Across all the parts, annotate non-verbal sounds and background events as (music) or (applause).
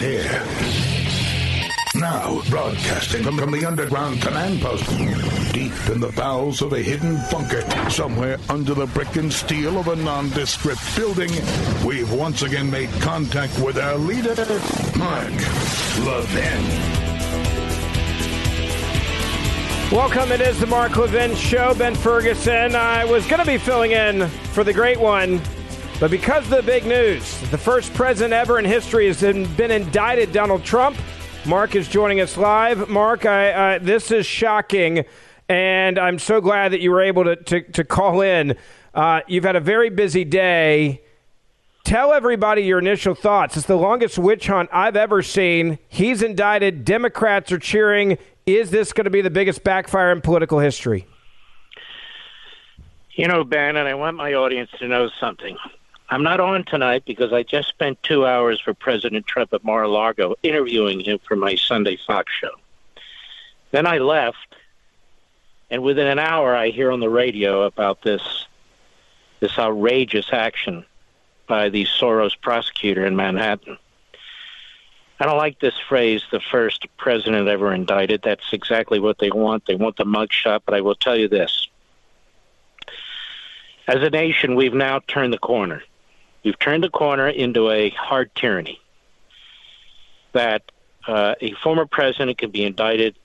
here. Now, broadcasting from, the underground command post, deep in the bowels of a hidden bunker, somewhere under the brick and steel of a nondescript building, we've once again made contact with our leader, Mark Levin. Welcome. It is the Mark Levin Show. Ben Ferguson. I was going to be filling in for the great one, but because of the big news, the first president ever in history has been indicted, Donald Trump. Mark is joining us live. Mark, I, uh, this is shocking, and I'm so glad that you were able to, to, to call in. Uh, you've had a very busy day. Tell everybody your initial thoughts. It's the longest witch hunt I've ever seen. He's indicted. Democrats are cheering. Is this going to be the biggest backfire in political history? You know, Ben, and I want my audience to know something. I'm not on tonight because I just spent two hours for President Trump at Mar-a-Lago interviewing him for my Sunday Fox show. Then I left, and within an hour, I hear on the radio about this this outrageous action by the Soros prosecutor in Manhattan. I don't like this phrase, the first president ever indicted. That's exactly what they want. They want the mugshot, but I will tell you this. As a nation, we've now turned the corner. We've turned the corner into a hard tyranny that uh, a former president can be indicted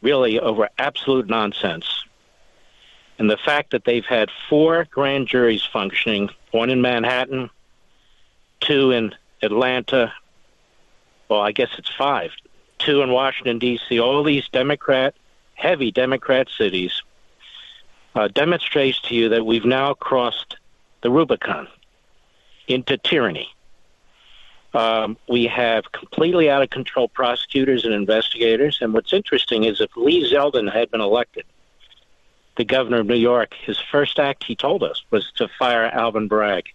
really over absolute nonsense. And the fact that they've had four grand juries functioning, one in Manhattan, two in Atlanta, well, I guess it's five, two in Washington, D.C., all these Democrat, heavy Democrat cities, uh, demonstrates to you that we've now crossed the Rubicon into tyranny. Um, we have completely out of control prosecutors and investigators. And what's interesting is if Lee Zeldin had been elected, the governor of New York, his first act, he told us, was to fire Alvin Bragg.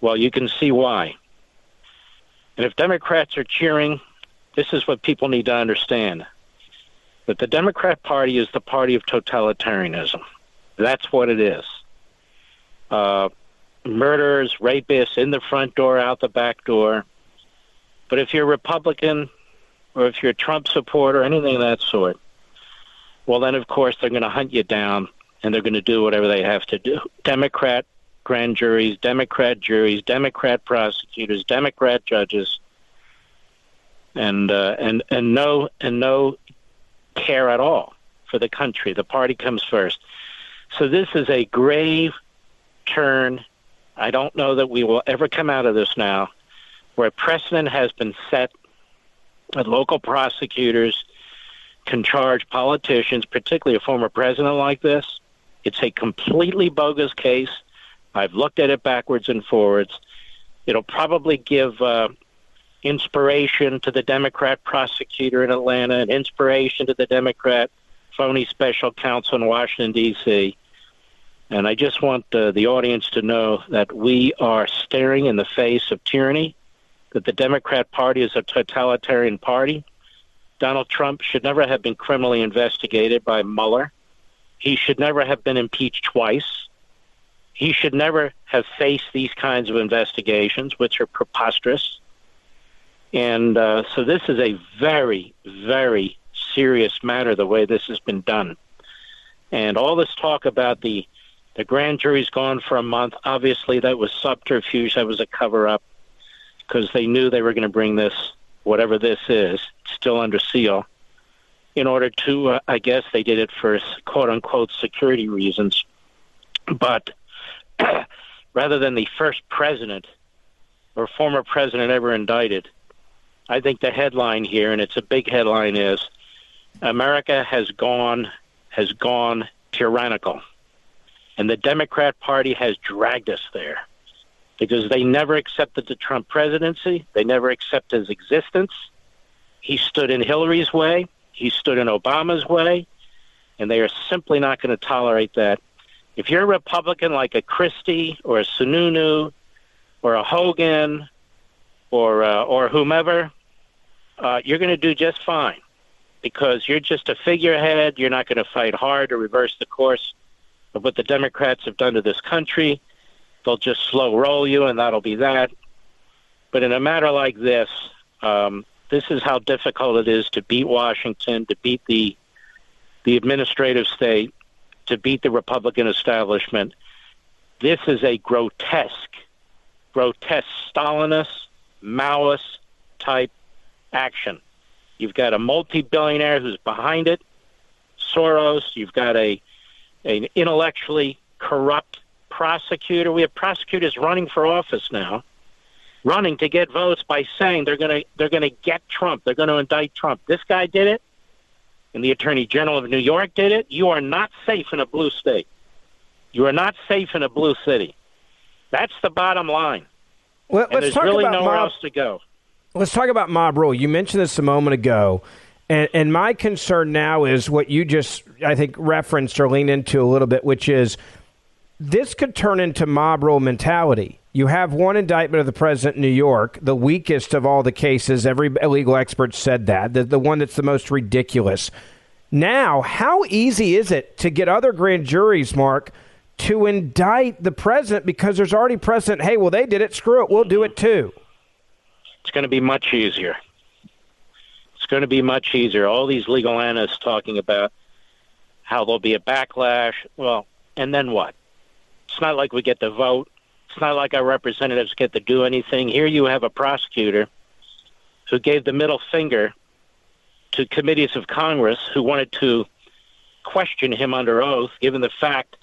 Well, you can see why. And if Democrats are cheering, this is what people need to understand that the Democrat Party is the party of totalitarianism. That's what it is. Uh, murderers, rapists in the front door, out the back door. But if you're Republican or if you're a Trump supporter, anything of that sort, well, then of course they're going to hunt you down and they're going to do whatever they have to do. Democrat grand juries, Democrat juries, Democrat prosecutors, Democrat judges, and uh, and and no and no care at all for the country. The party comes first. So this is a grave turn. I don't know that we will ever come out of this now, where precedent has been set that local prosecutors can charge politicians, particularly a former president like this. It's a completely bogus case. I've looked at it backwards and forwards. It'll probably give uh, inspiration to the Democrat prosecutor in Atlanta and inspiration to the Democrat phony special counsel in Washington, D.C. And I just want uh, the audience to know that we are staring in the face of tyranny, that the Democrat Party is a totalitarian party. Donald Trump should never have been criminally investigated by Mueller. He should never have been impeached twice. He should never have faced these kinds of investigations, which are preposterous. And uh, so this is a very, very serious matter, the way this has been done. And all this talk about the the grand jury's gone for a month. Obviously, that was subterfuge. That was a cover up because they knew they were going to bring this, whatever this is, still under seal, in order to, uh, I guess they did it for quote unquote security reasons. But (clears throat) rather than the first president or former president ever indicted. I think the headline here, and it's a big headline, is America has gone has gone tyrannical, and the Democrat Party has dragged us there because they never accepted the Trump presidency. They never accepted his existence. He stood in Hillary's way. He stood in Obama's way, and they are simply not going to tolerate that if you're a Republican like a Christie or a Sununu or a Hogan or uh, or whomever, uh, you're going to do just fine because you're just a figurehead. You're not going to fight hard to reverse the course of what the Democrats have done to this country. They'll just slow roll you, and that'll be that. But in a matter like this, um, this is how difficult it is to beat Washington, to beat the the administrative state, to beat the Republican establishment. This is a grotesque, grotesque Stalinist, Maoist type action. You've got a multi-billionaire who's behind it, Soros. You've got a an intellectually corrupt prosecutor. We have prosecutors running for office now, running to get votes by saying they're going to they're going to get Trump. They're going to indict Trump. This guy did it, and the Attorney General of New York did it. You are not safe in a blue state. You are not safe in a blue city. That's the bottom line. Well, and there's really nowhere mob, else to go. Let's talk about mob rule. You mentioned this a moment ago. And, and my concern now is what you just, I think, referenced or leaned into a little bit, which is this could turn into mob rule mentality. You have one indictment of the president in New York, the weakest of all the cases. Every legal expert said that, the, the one that's the most ridiculous. Now, how easy is it to get other grand juries, Mark, to indict the president because there's already precedent? Hey, well, they did it. Screw it. We'll do it too. It's going to be much easier going to be much easier. All these legal analysts talking about how there'll be a backlash. Well, and then what? It's not like we get to vote. It's not like our representatives get to do anything. Here you have a prosecutor who gave the middle finger to committees of Congress who wanted to question him under oath, given the fact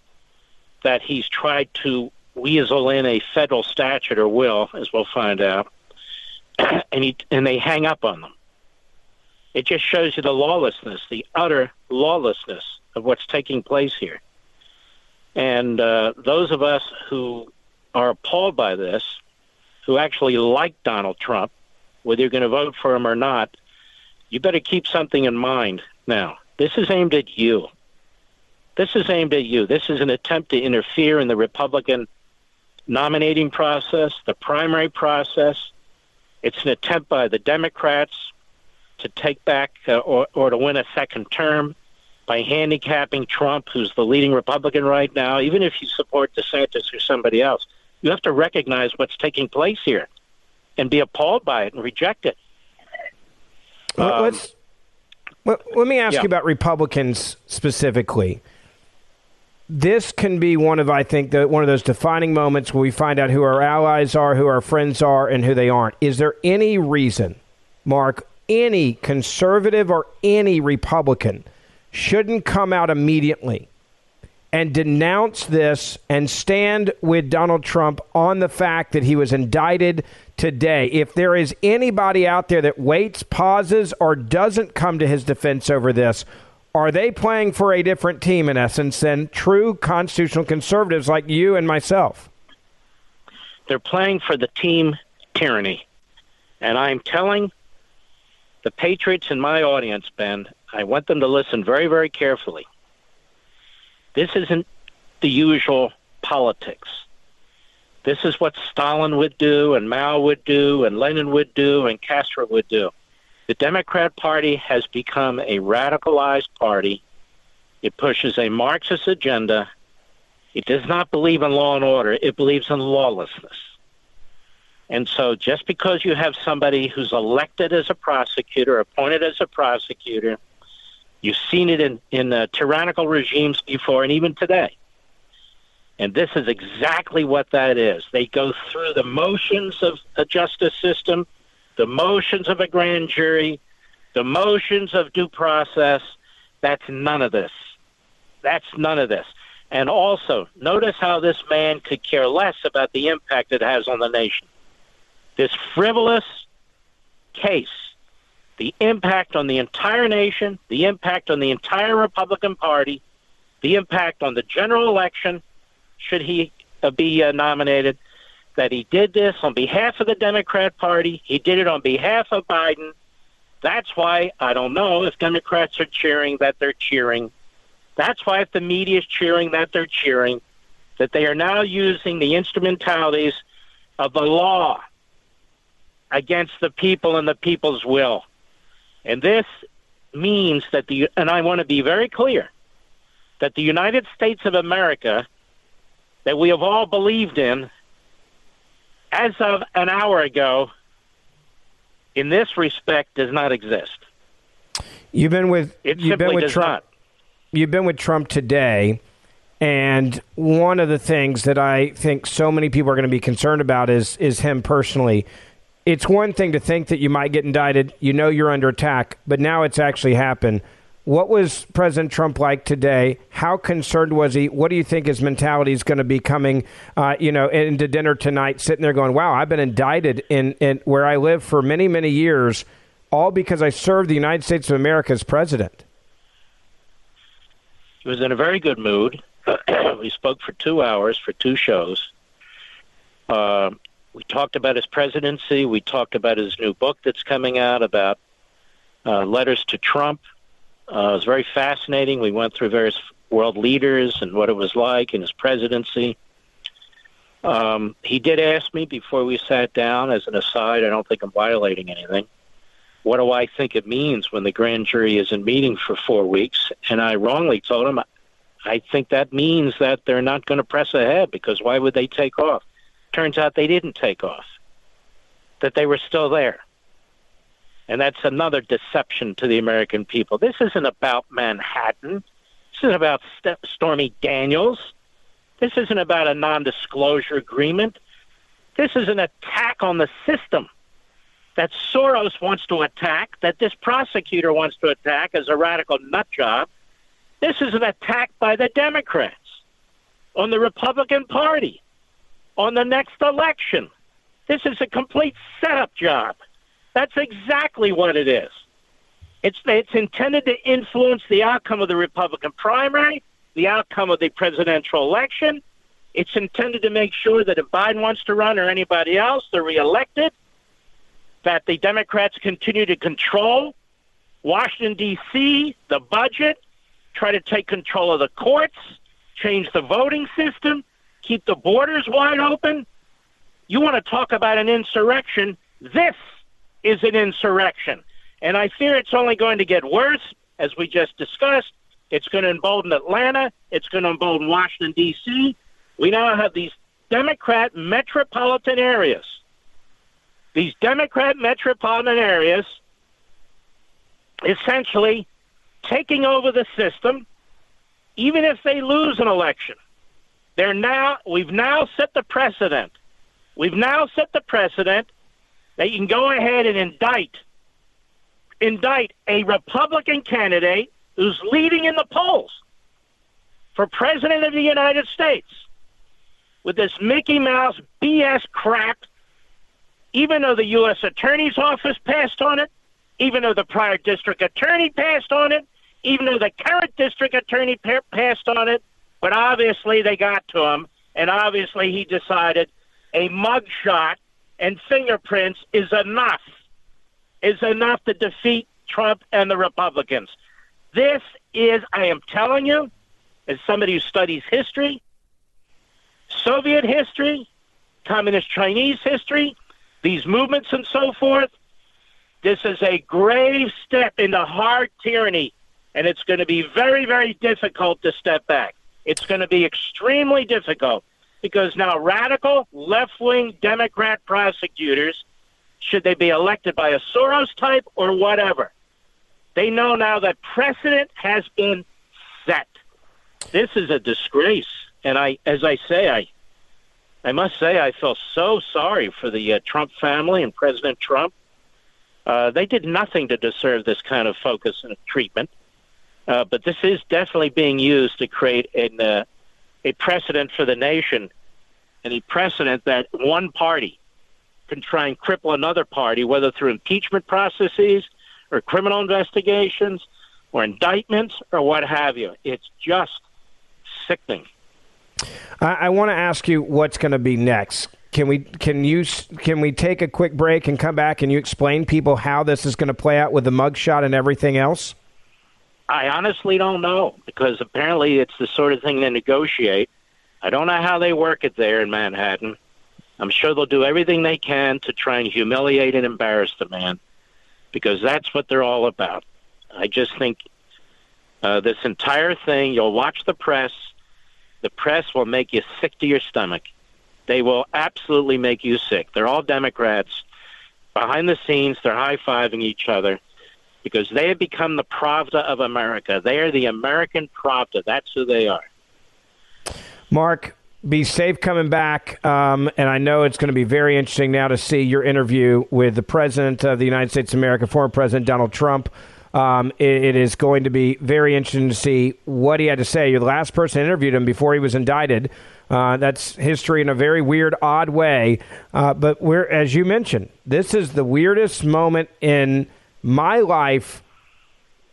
that he's tried to weasel in a federal statute or will, as we'll find out, (clears throat) and he and they hang up on them. It just shows you the lawlessness, the utter lawlessness of what's taking place here. And uh, those of us who are appalled by this, who actually like Donald Trump, whether you're going to vote for him or not, you better keep something in mind now. This is aimed at you. This is aimed at you. This is an attempt to interfere in the Republican nominating process, the primary process. It's an attempt by the Democrats to take back uh, or, or to win a second term by handicapping Trump, who's the leading Republican right now, even if you support DeSantis or somebody else. You have to recognize what's taking place here and be appalled by it and reject it. Um, well, let me ask yeah. you about Republicans specifically. This can be one of, I think, the, one of those defining moments where we find out who our allies are, who our friends are, and who they aren't. Is there any reason, Mark, any conservative or any Republican shouldn't come out immediately and denounce this and stand with Donald Trump on the fact that he was indicted today. If there is anybody out there that waits, pauses, or doesn't come to his defense over this, are they playing for a different team in essence than true constitutional conservatives like you and myself? They're playing for the team tyranny. And I'm telling the Patriots in my audience, Ben, I want them to listen very, very carefully. This isn't the usual politics. This is what Stalin would do, and Mao would do, and Lenin would do, and Castro would do. The Democrat Party has become a radicalized party. It pushes a Marxist agenda. It does not believe in law and order, it believes in lawlessness. And so just because you have somebody who's elected as a prosecutor, appointed as a prosecutor, you've seen it in, in tyrannical regimes before and even today. And this is exactly what that is. They go through the motions of a justice system, the motions of a grand jury, the motions of due process. That's none of this. That's none of this. And also, notice how this man could care less about the impact it has on the nation this frivolous case, the impact on the entire nation, the impact on the entire Republican Party, the impact on the general election, should he uh, be uh, nominated, that he did this on behalf of the Democrat Party. He did it on behalf of Biden. That's why I don't know if Democrats are cheering that they're cheering. That's why if the media is cheering that they're cheering, that they are now using the instrumentalities of the law against the people and the people's will. And this means that the, and I want to be very clear, that the United States of America, that we have all believed in, as of an hour ago, in this respect, does not exist. You've been with It you've been with Trump. not. You've been with Trump today, and one of the things that I think so many people are going to be concerned about is is him personally. It's one thing to think that you might get indicted, you know you're under attack, but now it's actually happened. What was President Trump like today? How concerned was he? What do you think his mentality is going to be coming, uh, you know, into dinner tonight, sitting there going, "Wow, I've been indicted in, in where I live for many, many years, all because I served the United States of America as president." He was in a very good mood. (clears throat) we spoke for two hours for two shows. Uh, we talked about his presidency. We talked about his new book that's coming out about uh, letters to Trump. Uh, it was very fascinating. We went through various world leaders and what it was like in his presidency. Um, he did ask me before we sat down, as an aside, I don't think I'm violating anything. What do I think it means when the grand jury isn't meeting for four weeks? And I wrongly told him I think that means that they're not going to press ahead because why would they take off? Turns out they didn't take off, that they were still there. And that's another deception to the American people. This isn't about Manhattan. This isn't about St- Stormy Daniels. This isn't about a non disclosure agreement. This is an attack on the system that Soros wants to attack, that this prosecutor wants to attack as a radical nut job. This is an attack by the Democrats on the Republican Party on the next election. This is a complete setup job. That's exactly what it is. It's, it's intended to influence the outcome of the Republican primary, the outcome of the presidential election. It's intended to make sure that if Biden wants to run or anybody else, they're reelected, that the Democrats continue to control Washington, D.C., the budget, try to take control of the courts, change the voting system, keep the borders wide open. You want to talk about an insurrection? This is an insurrection. And I fear it's only going to get worse, as we just discussed. It's going to embolden Atlanta. It's going to embolden Washington, D.C. We now have these Democrat metropolitan areas. These Democrat metropolitan areas essentially taking over the system, even if they lose an election. They're now we've now set the precedent. We've now set the precedent that you can go ahead and indict indict a Republican candidate who's leading in the polls for president of the United States with this Mickey Mouse BS crap, even though the U.S. Attorney's Office passed on it, even though the prior district attorney passed on it, even though the current district attorney passed on it, but obviously they got to him, and obviously he decided a mugshot and fingerprints is enough, is enough to defeat Trump and the Republicans. This is, I am telling you, as somebody who studies history, Soviet history, Communist Chinese history, these movements and so forth, this is a grave step into hard tyranny, and it's going to be very, very difficult to step back. It's going to be extremely difficult because now radical left wing Democrat prosecutors, should they be elected by a Soros type or whatever, they know now that precedent has been set. This is a disgrace. And I, as I say, I, I must say, I feel so sorry for the uh, Trump family and President Trump. Uh, they did nothing to deserve this kind of focus and treatment. Uh, but this is definitely being used to create an, uh, a precedent for the nation, and a precedent that one party can try and cripple another party, whether through impeachment processes or criminal investigations or indictments or what have you. It's just sickening. I, I want to ask you what's going to be next. Can we can you can we take a quick break and come back and you explain people how this is going to play out with the mugshot and everything else? I honestly don't know because apparently it's the sort of thing they negotiate. I don't know how they work it there in Manhattan. I'm sure they'll do everything they can to try and humiliate and embarrass the man because that's what they're all about. I just think uh, this entire thing, you'll watch the press. The press will make you sick to your stomach. They will absolutely make you sick. They're all Democrats. behind the scenes, they're high fiving each other because they have become the Pravda of America. They are the American Pravda. That's who they are. Mark, be safe coming back. Um, and I know it's going to be very interesting now to see your interview with the President of the United States of America, former President Donald Trump. Um, it, it is going to be very interesting to see what he had to say. You're the last person interviewed him before he was indicted. Uh, that's history in a very weird, odd way. Uh, but we're, as you mentioned, this is the weirdest moment in my life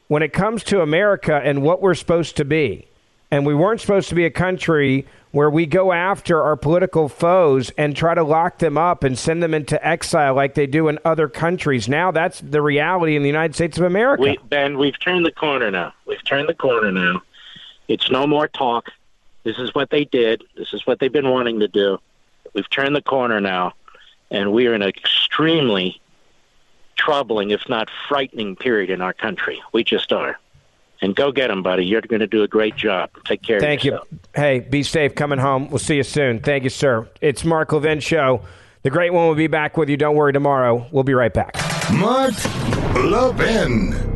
when it comes to America and what we're supposed to be. And we weren't supposed to be a country where we go after our political foes and try to lock them up and send them into exile like they do in other countries. Now that's the reality in the United States of America. We, ben, we've turned the corner now. We've turned the corner now. It's no more talk. This is what they did. This is what they've been wanting to do. We've turned the corner now, and we are in an extremely troubling, if not frightening, period in our country. We just are and go get them, buddy. You're going to do a great job. Take care. Thank you. Hey, be safe coming home. We'll see you soon. Thank you, sir. It's Mark Levin show. The great one will be back with you. Don't worry. Tomorrow we'll be right back. Mark Levin.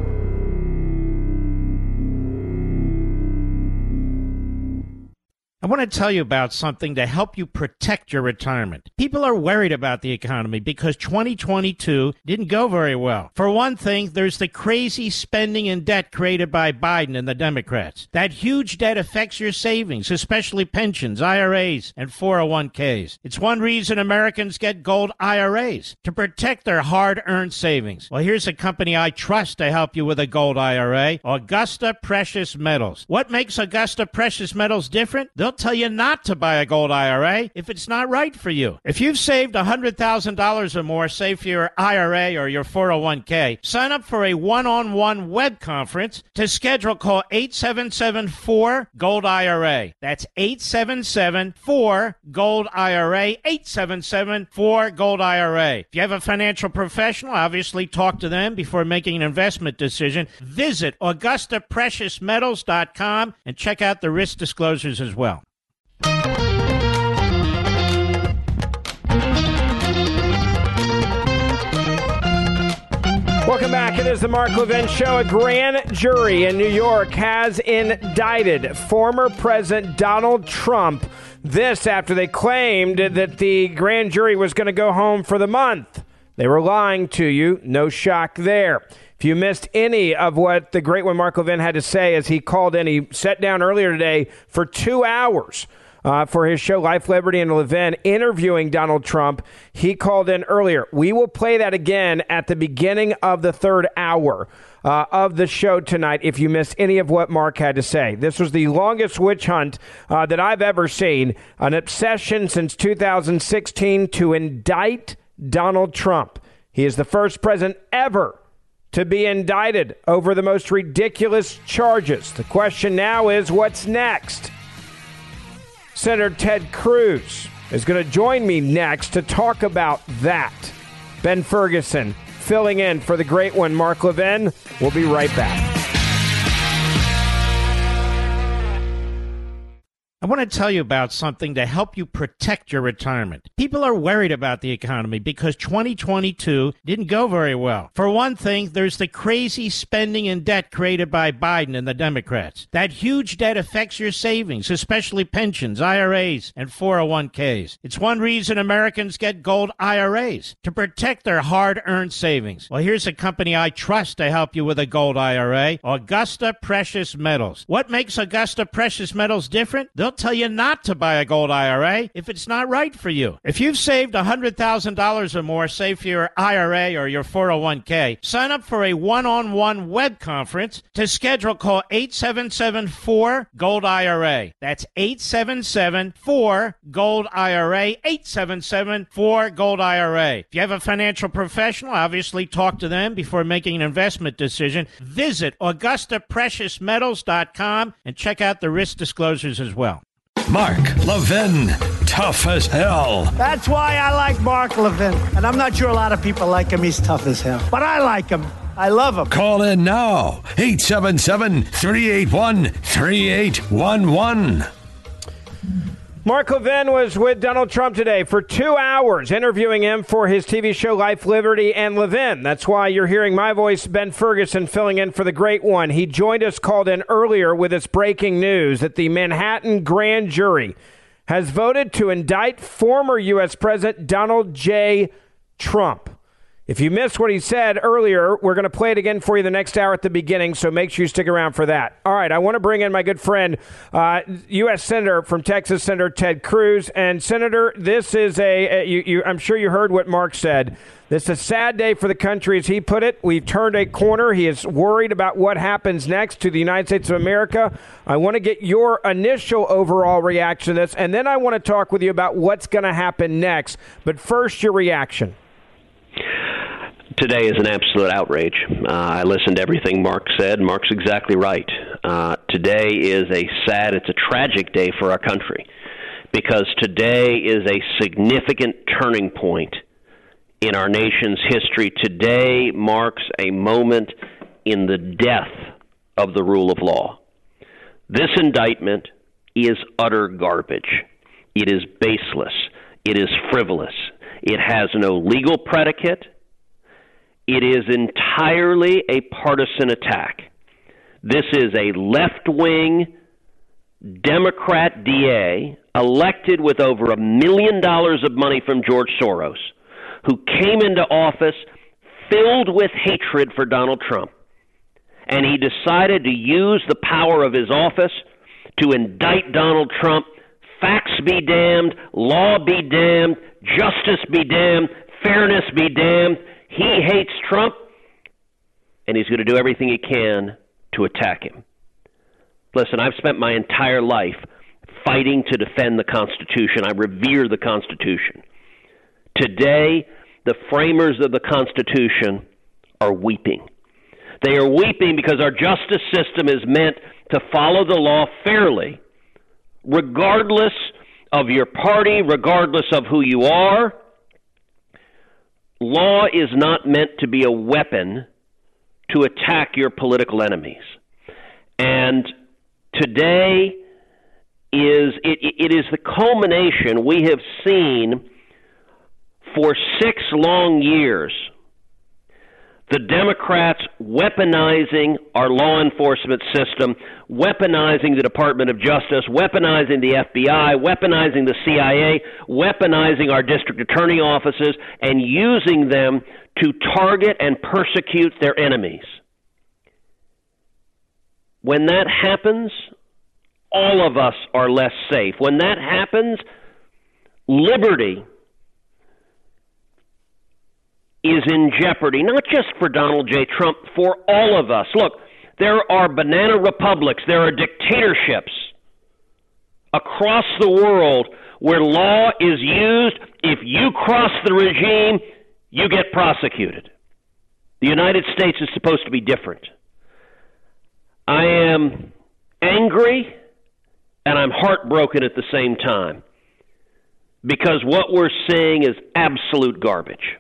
I want to tell you about something to help you protect your retirement. People are worried about the economy because 2022 didn't go very well. For one thing, there's the crazy spending and debt created by Biden and the Democrats. That huge debt affects your savings, especially pensions, IRAs, and 401ks. It's one reason Americans get gold IRAs to protect their hard earned savings. Well, here's a company I trust to help you with a gold IRA Augusta Precious Metals. What makes Augusta Precious Metals different? Tell you not to buy a gold IRA if it's not right for you. If you've saved $100,000 or more, say for your IRA or your 401k, sign up for a one on one web conference. To schedule, call 877 4 Gold IRA. That's 877 4 Gold IRA. 877 4 Gold IRA. If you have a financial professional, obviously talk to them before making an investment decision. Visit AugustaPreciousMetals.com and check out the risk disclosures as well. Welcome back. It is the Mark Levin Show. A grand jury in New York has indicted former President Donald Trump. This after they claimed that the grand jury was going to go home for the month. They were lying to you. No shock there. If you missed any of what the great one Mark Levin had to say as he called in, he sat down earlier today for two hours uh, for his show Life, Liberty, and Levin, interviewing Donald Trump. He called in earlier. We will play that again at the beginning of the third hour. Uh, of the show tonight, if you missed any of what Mark had to say. This was the longest witch hunt uh, that I've ever seen, an obsession since 2016 to indict Donald Trump. He is the first president ever to be indicted over the most ridiculous charges. The question now is what's next? Senator Ted Cruz is going to join me next to talk about that. Ben Ferguson filling in for the great one, Mark Levin. We'll be right back. I want to tell you about something to help you protect your retirement. People are worried about the economy because 2022 didn't go very well. For one thing, there's the crazy spending and debt created by Biden and the Democrats. That huge debt affects your savings, especially pensions, IRAs, and 401ks. It's one reason Americans get gold IRAs to protect their hard earned savings. Well, here's a company I trust to help you with a gold IRA Augusta Precious Metals. What makes Augusta Precious Metals different? They'll tell you not to buy a gold IRA if it's not right for you. If you've saved $100,000 or more, say for your IRA or your 401k, sign up for a one on one web conference. To schedule, call 877 4 Gold IRA. That's 877 4 Gold IRA. 877 4 Gold IRA. If you have a financial professional, obviously talk to them before making an investment decision. Visit AugustaPreciousMetals.com and check out the risk disclosures as well. Mark Levin, tough as hell. That's why I like Mark Levin. And I'm not sure a lot of people like him. He's tough as hell. But I like him. I love him. Call in now 877 381 3811. Mark Levin was with Donald Trump today for two hours, interviewing him for his TV show Life, Liberty, and Levin. That's why you're hearing my voice, Ben Ferguson, filling in for the great one. He joined us, called in earlier with this breaking news that the Manhattan grand jury has voted to indict former U.S. President Donald J. Trump. If you missed what he said earlier, we're going to play it again for you the next hour at the beginning, so make sure you stick around for that. All right, I want to bring in my good friend, uh, U.S. Senator from Texas, Senator Ted Cruz. And, Senator, this is a, a you, you, I'm sure you heard what Mark said. This is a sad day for the country, as he put it. We've turned a corner. He is worried about what happens next to the United States of America. I want to get your initial overall reaction to this, and then I want to talk with you about what's going to happen next. But first, your reaction today is an absolute outrage. Uh, I listened to everything Mark said. Mark's exactly right. Uh, today is a sad, it's a tragic day for our country because today is a significant turning point in our nation's history. Today marks a moment in the death of the rule of law. This indictment is utter garbage. It is baseless. It is frivolous. It has no legal predicate. It is entirely a partisan attack. This is a left wing Democrat DA elected with over a million dollars of money from George Soros, who came into office filled with hatred for Donald Trump. And he decided to use the power of his office to indict Donald Trump. Facts be damned, law be damned, justice be damned, fairness be damned. He hates Trump, and he's going to do everything he can to attack him. Listen, I've spent my entire life fighting to defend the Constitution. I revere the Constitution. Today, the framers of the Constitution are weeping. They are weeping because our justice system is meant to follow the law fairly, regardless of your party, regardless of who you are, law is not meant to be a weapon to attack your political enemies. And today is it, it is the culmination we have seen for six long years the Democrats weaponizing our law enforcement system, weaponizing the Department of Justice, weaponizing the FBI, weaponizing the CIA, weaponizing our district attorney offices, and using them to target and persecute their enemies. When that happens, all of us are less safe. When that happens, liberty is in jeopardy, not just for Donald J. Trump, for all of us. Look, there are banana republics, there are dictatorships across the world where law is used. If you cross the regime, you get prosecuted. The United States is supposed to be different. I am angry and I'm heartbroken at the same time because what we're seeing is absolute garbage.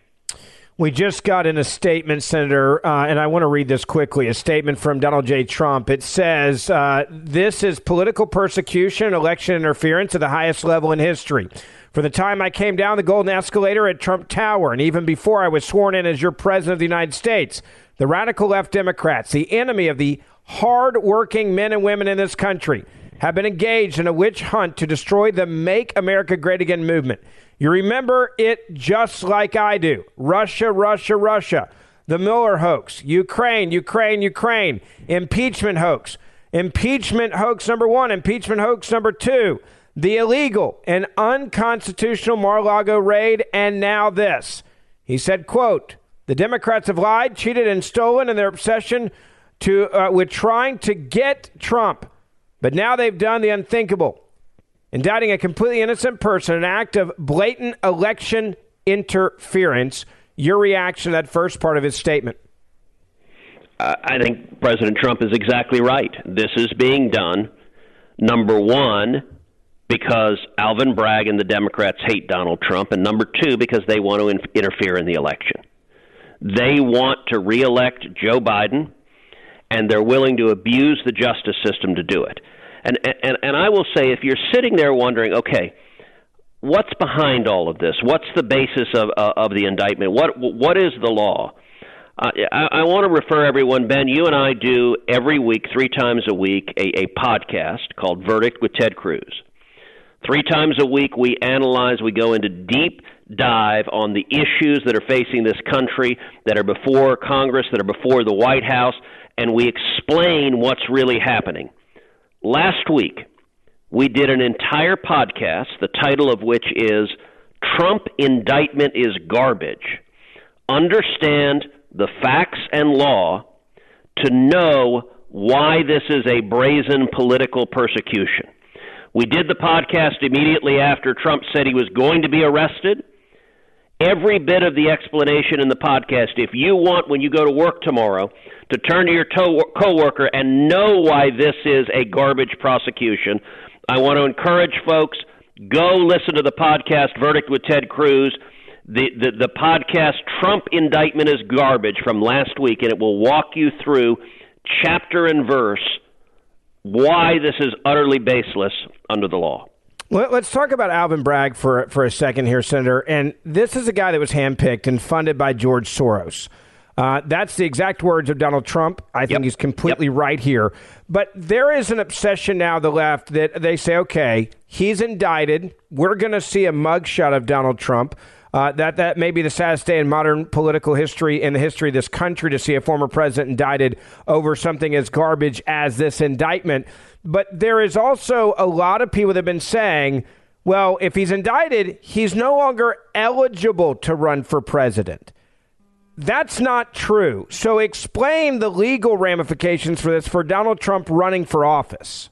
We just got in a statement, Senator, uh, and I want to read this quickly. A statement from Donald J. Trump. It says, uh, This is political persecution, election interference at the highest level in history. For the time I came down the golden escalator at Trump Tower, and even before I was sworn in as your president of the United States, the radical left Democrats, the enemy of the hard-working men and women in this country, have been engaged in a witch hunt to destroy the Make America Great Again movement. You remember it just like I do Russia, Russia, Russia. The Mueller hoax, Ukraine, Ukraine, Ukraine, impeachment hoax, impeachment hoax number one, impeachment hoax number two, the illegal and unconstitutional Mar-a-Lago raid, and now this. He said, quote, the Democrats have lied, cheated, and stolen in their obsession to, uh, with trying to get Trump. But now they've done the unthinkable indicting a completely innocent person, an act of blatant election interference. Your reaction to that first part of his statement? Uh, I think President Trump is exactly right. This is being done, number one, because Alvin Bragg and the Democrats hate Donald Trump, and number two, because they want to in- interfere in the election. They want to reelect Joe Biden, and they're willing to abuse the justice system to do it. And, and, and I will say, if you're sitting there wondering, okay, what's behind all of this? What's the basis of, uh, of the indictment? What, what is the law? Uh, I, I want to refer everyone, Ben. You and I do every week, three times a week, a, a podcast called Verdict with Ted Cruz. Three times a week, we analyze, we go into deep dive on the issues that are facing this country, that are before Congress, that are before the White House, and we explain what's really happening. Last week, we did an entire podcast, the title of which is Trump Indictment is Garbage. Understand the facts and law to know why this is a brazen political persecution. We did the podcast immediately after Trump said he was going to be arrested. Every bit of the explanation in the podcast, if you want when you go to work tomorrow to turn to your to- coworker and know why this is a garbage prosecution, I want to encourage folks go listen to the podcast Verdict with Ted Cruz. The, the, the podcast Trump indictment is garbage from last week, and it will walk you through chapter and verse why this is utterly baseless under the law. Let's talk about Alvin Bragg for for a second here, Senator. And this is a guy that was handpicked and funded by George Soros. Uh, that's the exact words of Donald Trump. I think yep. he's completely yep. right here. But there is an obsession now, the left, that they say, okay, he's indicted. We're going to see a mugshot of Donald Trump. Uh, that that may be the saddest day in modern political history in the history of this country to see a former president indicted over something as garbage as this indictment. But there is also a lot of people that have been saying, well, if he's indicted, he's no longer eligible to run for president. That's not true. So explain the legal ramifications for this for Donald Trump running for office.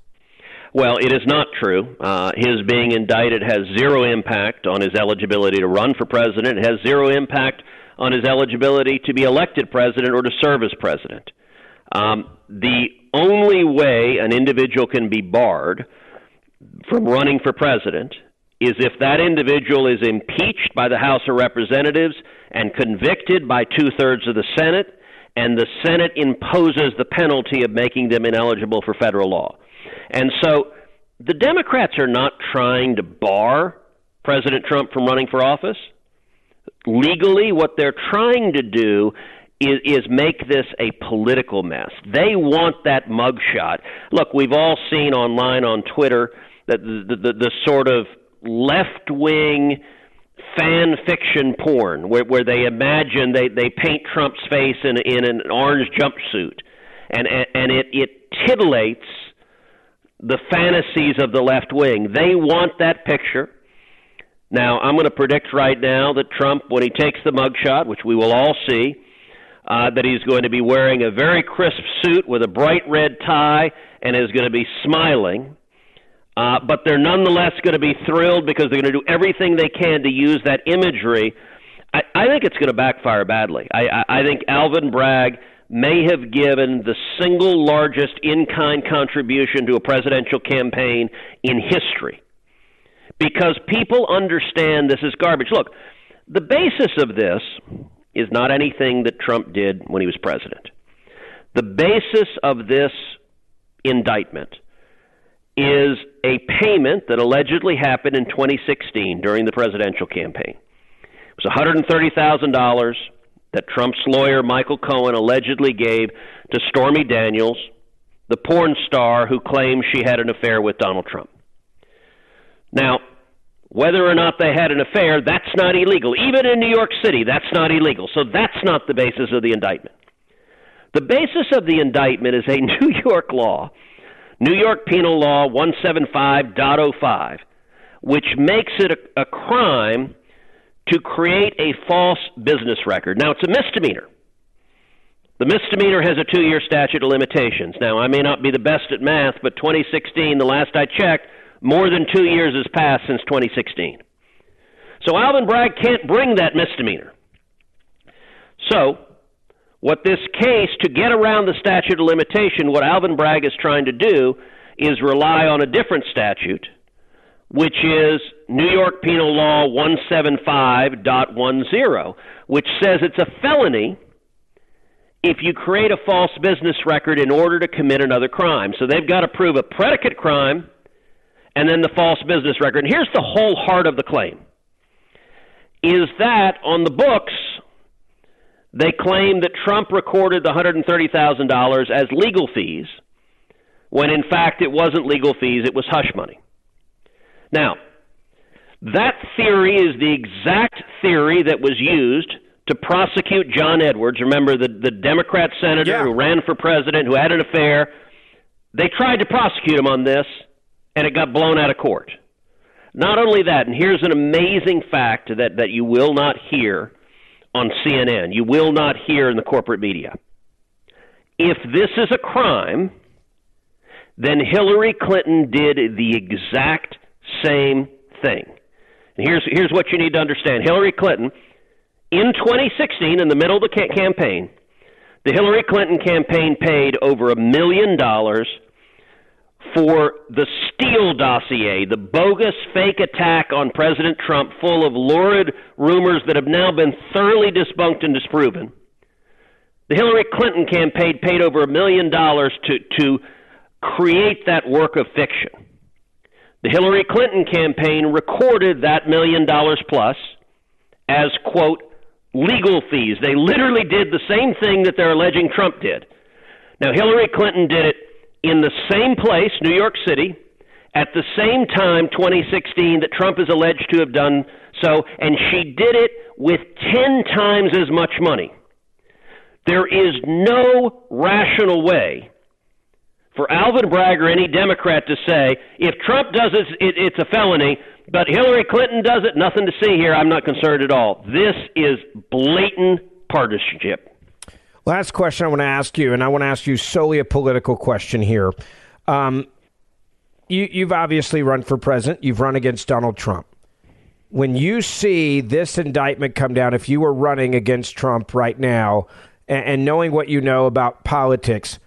Well, it is not true. Uh, his being indicted has zero impact on his eligibility to run for president. It has zero impact on his eligibility to be elected president or to serve as president. Um, the only way an individual can be barred from running for president is if that individual is impeached by the House of Representatives and convicted by two thirds of the Senate, and the Senate imposes the penalty of making them ineligible for federal law. And so the Democrats are not trying to bar President Trump from running for office. Legally, what they're trying to do is, is make this a political mess. They want that mugshot. Look, we've all seen online on Twitter that the, the, the sort of left wing fan fiction porn where, where they imagine they, they paint Trump's face in, in an orange jumpsuit and, and it, it titillates the fantasies of the left wing. They want that picture. Now, I'm going to predict right now that Trump, when he takes the mugshot, which we will all see, uh, that he's going to be wearing a very crisp suit with a bright red tie and is going to be smiling. Uh, but they're nonetheless going to be thrilled because they're going to do everything they can to use that imagery. I, I think it's going to backfire badly. I, I, I think Alvin Bragg may have given the single largest in kind contribution to a presidential campaign in history. Because people understand this is garbage. Look, the basis of this is not anything that Trump did when he was president. The basis of this indictment is a payment that allegedly happened in 2016 during the presidential campaign. It was $130,000 that Trump's lawyer, Michael Cohen, allegedly gave to Stormy Daniels, the porn star who claims she had an affair with Donald Trump. Now, whether or not they had an affair, that's not illegal. Even in New York City, that's not illegal. So that's not the basis of the indictment. The basis of the indictment is a (laughs) New York law, New York Penal Law 175.05, which makes it a, a crime to create a false business record. Now, it's a misdemeanor. The misdemeanor has a two year statute of limitations. Now, I may not be the best at math, but 2016, the last I checked, more than two years has passed since 2016. So Alvin Bragg can't bring that misdemeanor. So, what this case, to get around the statute of limitation, what Alvin Bragg is trying to do is rely on a different statute which is New York Penal Law 175.10, which says it's a felony if you create a false business record in order to commit another crime. So they've got to prove a predicate crime and then the false business record. And here's the whole heart of the claim is that on the books, they claim that Trump recorded the $130,000 as legal fees when in fact it wasn't legal fees, it was hush money. Now, that theory is the exact theory that was used to prosecute John Edwards. Remember the, the Democrat senator Yeah. who ran for president, who had an affair? They tried to prosecute him on this, and it got blown out of court. Not only that, and here's an amazing fact that, that you will not hear on CNN, you will not hear in the corporate media. If this is a crime, then Hillary Clinton did the exact same thing. And here's, here's what you need to understand Hillary Clinton, in 2016, in the middle of the campaign, the Hillary Clinton campaign paid over a million dollars for the Steele dossier, the bogus fake attack on President Trump, full of lurid rumors that have now been thoroughly debunked and disproven. The Hillary Clinton campaign paid over a million dollars to to create that work of fiction. The Hillary Clinton campaign recorded that million dollars plus as quote legal fees. They literally did the same thing that they're alleging Trump did. Now Hillary Clinton did it in the same place, New York City, at the same time 2016 that Trump is alleged to have done so and she did it with 10 times as much money. There is no rational way for Alvin Bragg or any Democrat to say, if Trump does it, it, it's a felony, but Hillary Clinton does it, nothing to see here, I'm not concerned at all. This is blatant partisanship. Last question I want to ask you, and I want to ask you solely a political question here. Um, you, you've obviously run for president. You've run against Donald Trump. When you see this indictment come down, if you were running against Trump right now, and, and knowing what you know about politics,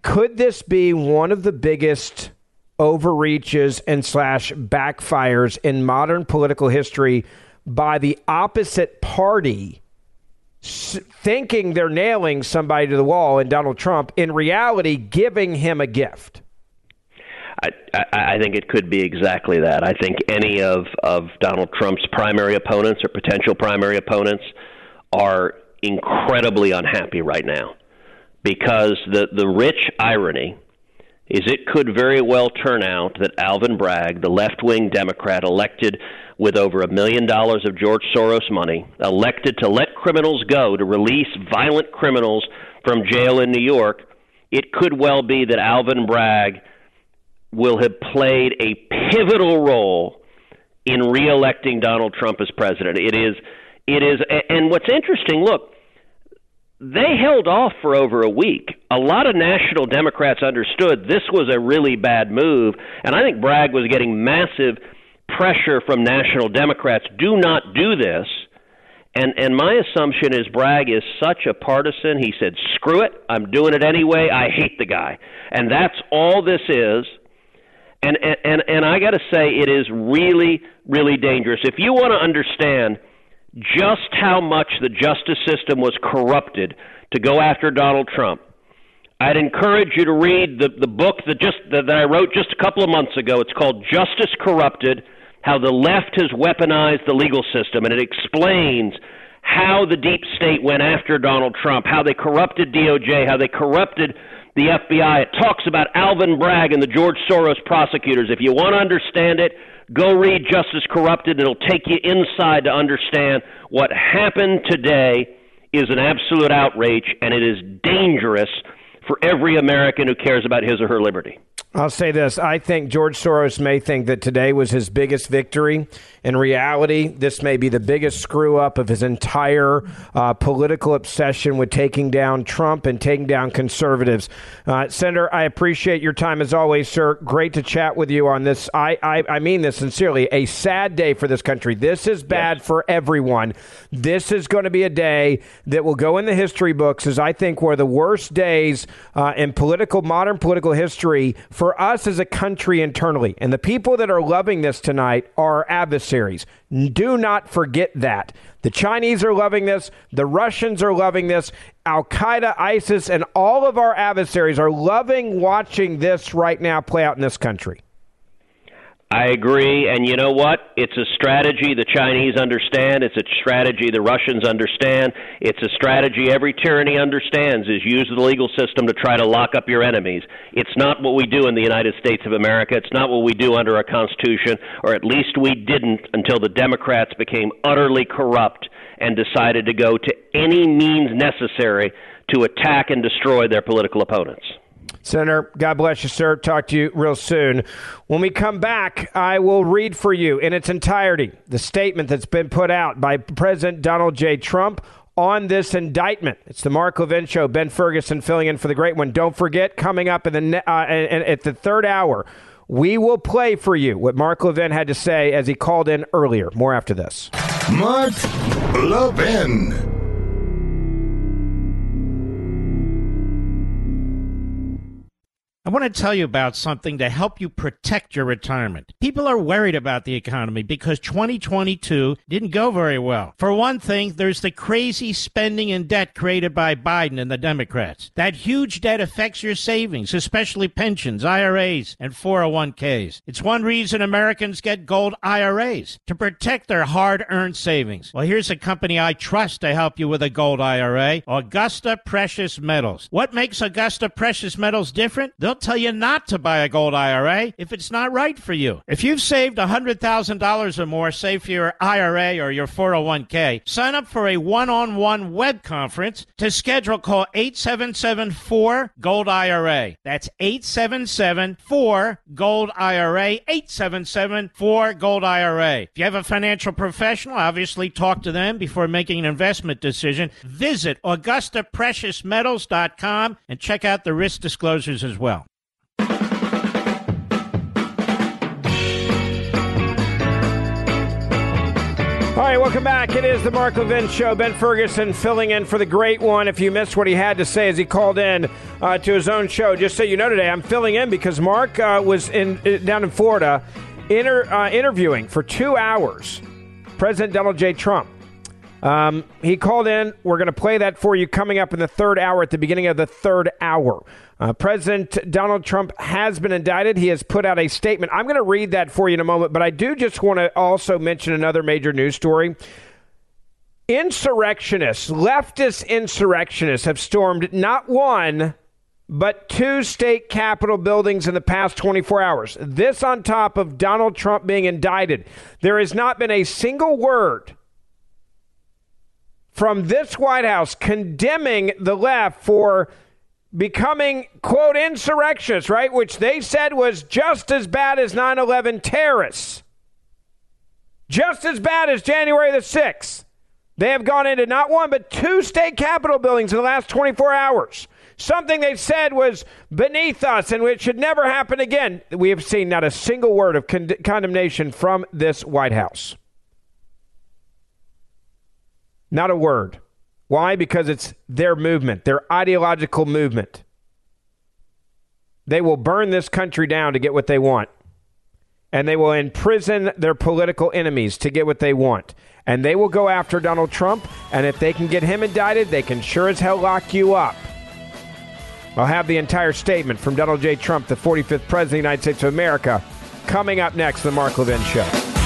could this be one of the biggest overreaches and slash backfires in modern political history by the opposite party? Thinking they're nailing somebody to the wall in Donald Trump, in reality, giving him a gift. I, I, I think it could be exactly that. I think any of, of Donald Trump's primary opponents or potential primary opponents are incredibly unhappy right now because the, the rich irony is it could very well turn out that Alvin Bragg, the left wing Democrat elected with over a million dollars of George Soros money, elected to let criminals go, to release violent criminals from jail in New York, it could well be that Alvin Bragg will have played a pivotal role in reelecting Donald Trump as president. It is, it is, and what's interesting, look, they held off for over a week. A lot of national Democrats understood this was a really bad move, and I think Bragg was getting massive pressure from national Democrats. Do not do this. And and my assumption is Bragg is such a partisan. He said, "Screw it, I'm doing it anyway. I hate the guy," and that's all this is. And and and, and I got to say, it is really really dangerous. If you want to understand just how much the justice system was corrupted to go after Donald Trump. I'd encourage you to read the, the book that just that, that I wrote just a couple of months ago. It's called Justice Corrupted: How the Left Has Weaponized the Legal System, and it explains how the deep state went after Donald Trump, how they corrupted DOJ, how they corrupted the FBI. It talks about Alvin Bragg and the George Soros prosecutors. If you want to understand it, Go read Justice Corrupted. It'll take you inside to understand what happened today is an absolute outrage, and it is dangerous for every American who cares about his or her liberty. I'll say this. I think George Soros may think that today was his biggest victory. In reality, this may be the biggest screw up of his entire uh, political obsession with taking down Trump and taking down conservatives. Uh, Senator, I appreciate your time as always, sir. Great to chat with you on this. I, I, I mean this sincerely. A sad day for this country. This is bad yes. for everyone. This is going to be a day that will go in the history books as I think one of the worst days uh, in political, modern political history for for us as a country internally. And the people that are loving this tonight are adversaries. Do not forget that. The Chinese are loving this. The Russians are loving this. Al Qaeda, ISIS, and all of our adversaries are loving watching this right now play out in this country. I agree. And you know what? It's a strategy the Chinese understand. It's a strategy the Russians understand. It's a strategy every tyranny understands is use the legal system to try to lock up your enemies. It's not what we do in the United States of America. It's not what we do under our Constitution, or at least we didn't until the Democrats became utterly corrupt and decided to go to any means necessary to attack and destroy their political opponents. Senator, God bless you, sir. Talk to you real soon. When we come back, I will read for you in its entirety the statement that's been put out by President Donald J. Trump on this indictment. It's the Mark Levin Show. Ben Ferguson filling in for the great one. Don't forget, coming up in the uh, at the third hour, we will play for you what Mark Levin had to say as he called in earlier. More after this. Mark Levin. I want to tell you about something to help you protect your retirement. People are worried about the economy because 2022 didn't go very well. For one thing, there's the crazy spending and debt created by Biden and the Democrats. That huge debt affects your savings, especially pensions, IRAs, and 401ks. It's one reason Americans get gold IRAs to protect their hard earned savings. Well, here's a company I trust to help you with a gold IRA Augusta Precious Metals. What makes Augusta Precious Metals different? Tell you not to buy a gold IRA if it's not right for you. If you've saved $100,000 or more, say for your IRA or your 401k, sign up for a one on one web conference. To schedule, call 877 4 Gold IRA. That's 877 4 Gold IRA. 877 4 Gold IRA. If you have a financial professional, obviously talk to them before making an investment decision. Visit AugustaPreciousMetals.com and check out the risk disclosures as well. Right, welcome back. It is the Mark Levin Show. Ben Ferguson filling in for the great one. If you missed what he had to say as he called in uh, to his own show, just so you know today, I'm filling in because Mark uh, was in uh, down in Florida inter, uh, interviewing for two hours President Donald J. Trump. Um, he called in. We're going to play that for you coming up in the third hour at the beginning of the third hour. Uh, President Donald Trump has been indicted. He has put out a statement. I'm going to read that for you in a moment, but I do just want to also mention another major news story. Insurrectionists, leftist insurrectionists, have stormed not one, but two state capitol buildings in the past 24 hours. This on top of Donald Trump being indicted. There has not been a single word from this White House condemning the left for becoming, quote, insurrectionists, right? Which they said was just as bad as 9 11 terrorists. Just as bad as January the 6th. They have gone into not one, but two state capitol buildings in the last 24 hours. Something they said was beneath us and it should never happen again. We have seen not a single word of con- condemnation from this White House. Not a word. Why? Because it's their movement, their ideological movement. They will burn this country down to get what they want. And they will imprison their political enemies to get what they want. And they will go after Donald Trump. And if they can get him indicted, they can sure as hell lock you up. I'll have the entire statement from Donald J. Trump, the 45th President of the United States of America, coming up next, on The Mark Levin Show.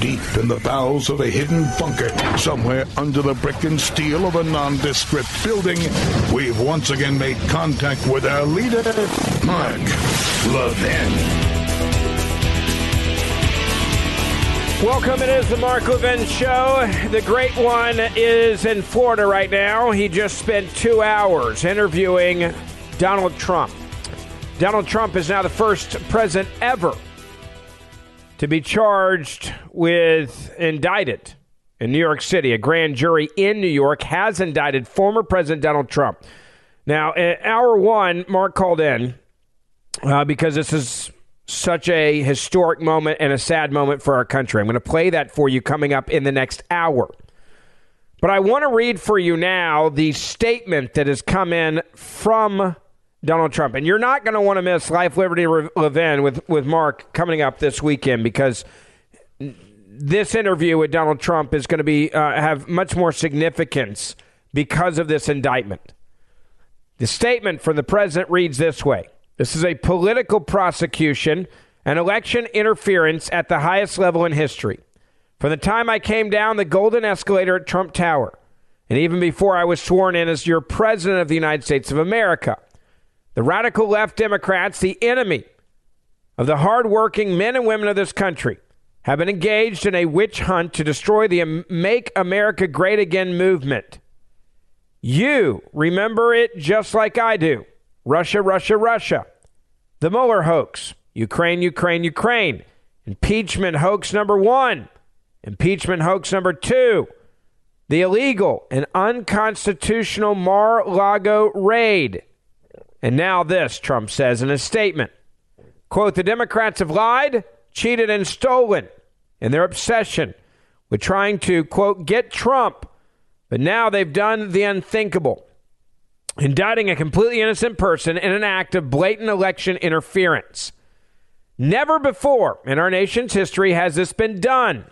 deep in the bowels of a hidden bunker, somewhere under the brick and steel of a nondescript building, we've once again made contact with our leader, Mark Levin. Welcome. It is the Mark Levin Show. The great one is in Florida right now. He just spent two hours interviewing Donald Trump. Donald Trump is now the first president ever to be charged with indicted in New York City. A grand jury in New York has indicted former President Donald Trump. Now, in hour one, Mark called in uh, because this is such a historic moment and a sad moment for our country. I'm going to play that for you coming up in the next hour. But I want to read for you now the statement that has come in from Donald Trump. And you're not going to want to miss Life, Liberty, Levin with, with Mark coming up this weekend because this interview with Donald Trump is going to be uh, have much more significance because of this indictment. The statement from the president reads this way This is a political prosecution and election interference at the highest level in history. From the time I came down the golden escalator at Trump Tower, and even before I was sworn in as your president of the United States of America, the radical left Democrats, the enemy of the hardworking men and women of this country, have been engaged in a witch hunt to destroy the Make America Great Again movement. You remember it just like I do Russia, Russia, Russia. The Mueller hoax, Ukraine, Ukraine, Ukraine. Impeachment hoax number one. Impeachment hoax number two the illegal and unconstitutional Mar Lago raid. And now, this, Trump says in a statement quote, the Democrats have lied, cheated, and stolen in their obsession with trying to, quote, get Trump. But now they've done the unthinkable, indicting a completely innocent person in an act of blatant election interference. Never before in our nation's history has this been done.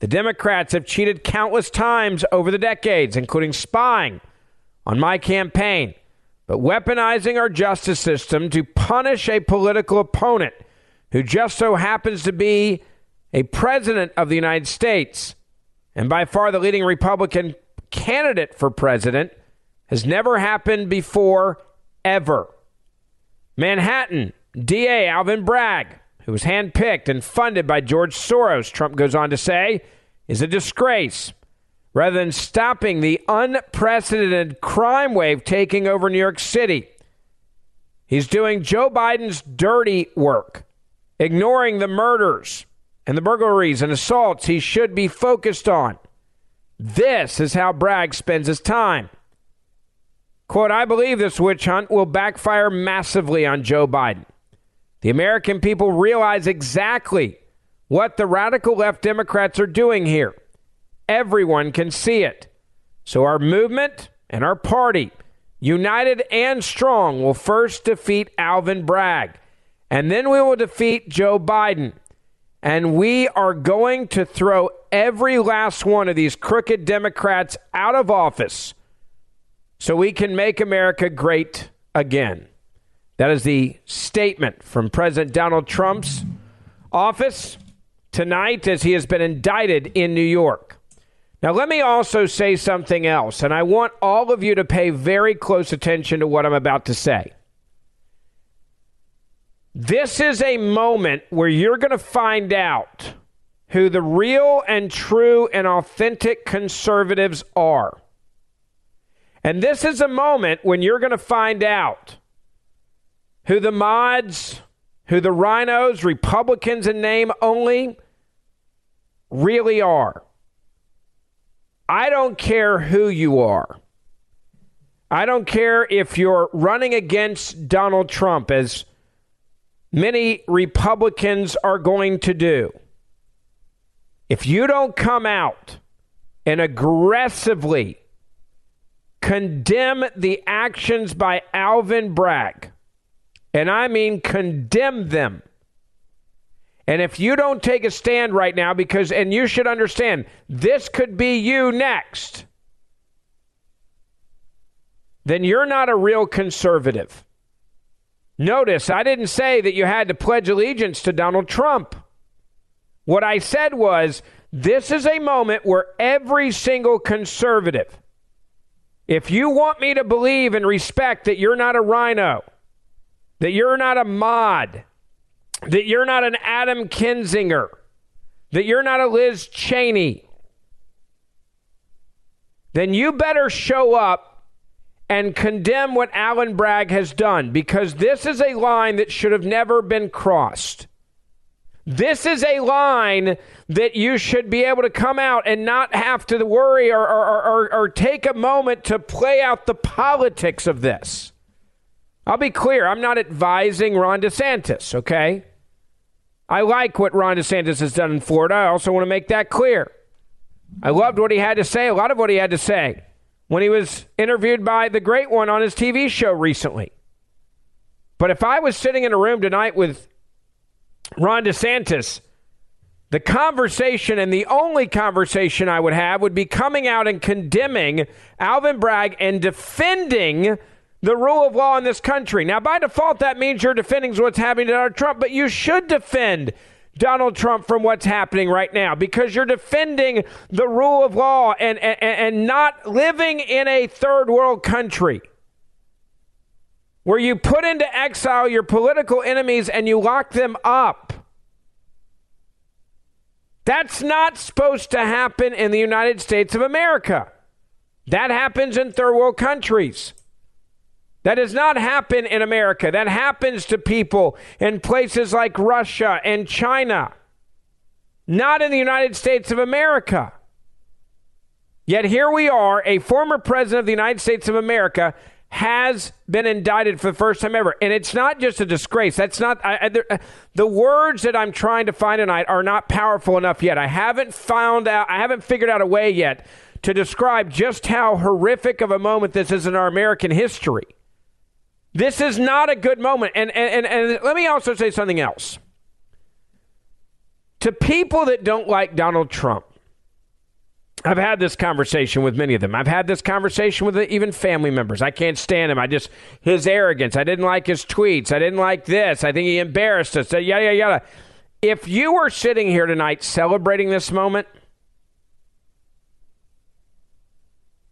The Democrats have cheated countless times over the decades, including spying on my campaign, but weaponizing our justice system to punish a political opponent who just so happens to be a president of the United States and by far the leading Republican candidate for president has never happened before, ever. Manhattan, DA Alvin Bragg who was handpicked and funded by George Soros, Trump goes on to say, is a disgrace. Rather than stopping the unprecedented crime wave taking over New York City, he's doing Joe Biden's dirty work, ignoring the murders and the burglaries and assaults he should be focused on. This is how Bragg spends his time. Quote, I believe this witch hunt will backfire massively on Joe Biden. The American people realize exactly what the radical left Democrats are doing here. Everyone can see it. So our movement and our party, united and strong, will first defeat Alvin Bragg, and then we will defeat Joe Biden. And we are going to throw every last one of these crooked Democrats out of office so we can make America great again. That is the statement from President Donald Trump's office tonight as he has been indicted in New York. Now, let me also say something else, and I want all of you to pay very close attention to what I'm about to say. This is a moment where you're going to find out who the real and true and authentic conservatives are. And this is a moment when you're going to find out who the mods, who the RINOs, Republicans in name only, really are. I don't care who you are. I don't care if you're running against Donald Trump, as many Republicans are going to do. If you don't come out and aggressively condemn the actions by Alvin Bragg, and I mean condemn them. And if you don't take a stand right now, because, and you should understand, this could be you next, then you're not a real conservative. Notice, I didn't say that you had to pledge allegiance to Donald Trump. What I said was, this is a moment where every single conservative, if you want me to believe and respect that you're not a RINO, that you're not a mod, that you're not an Adam Kinzinger, that you're not a Liz Cheney, then you better show up and condemn what Alvin Bragg has done because this is a line that should have never been crossed. This is a line that you should be able to come out and not have to worry or, or, or, or, take a moment to play out the politics of this. I'll be clear, I'm not advising Ron DeSantis, okay? I like what Ron DeSantis has done in Florida. I also want to make that clear. I loved what he had to say, a lot of what he had to say when he was interviewed by the great one on his TV show recently. But if I was sitting in a room tonight with Ron DeSantis, the conversation and the only conversation I would have would be coming out and condemning Alvin Bragg and defending the rule of law in this country. Now, by default, that means you're defending what's happening to Donald Trump, but you should defend Donald Trump from what's happening right now because you're defending the rule of law and, and, and not living in a third world country where you put into exile your political enemies and you lock them up. That's not supposed to happen in the United States of America. That happens in third world countries. That does not happen in America. That happens to people in places like Russia and China, not in the United States of America. Yet here we are, a former president of the United States of America has been indicted for the first time ever. And it's not just a disgrace. That's not, I, I, the words that I'm trying to find tonight are not powerful enough yet. I haven't found out, I haven't figured out a way yet to describe just how horrific of a moment this is in our American history. This is not a good moment. And, and, and, and let me also say something else. To people that don't like Donald Trump, I've had this conversation with many of them. I've had this conversation with even family members. I can't stand him. I just his arrogance. I didn't like his tweets. I didn't like this. I think he embarrassed us. Yada yada yada. If you were sitting here tonight celebrating this moment,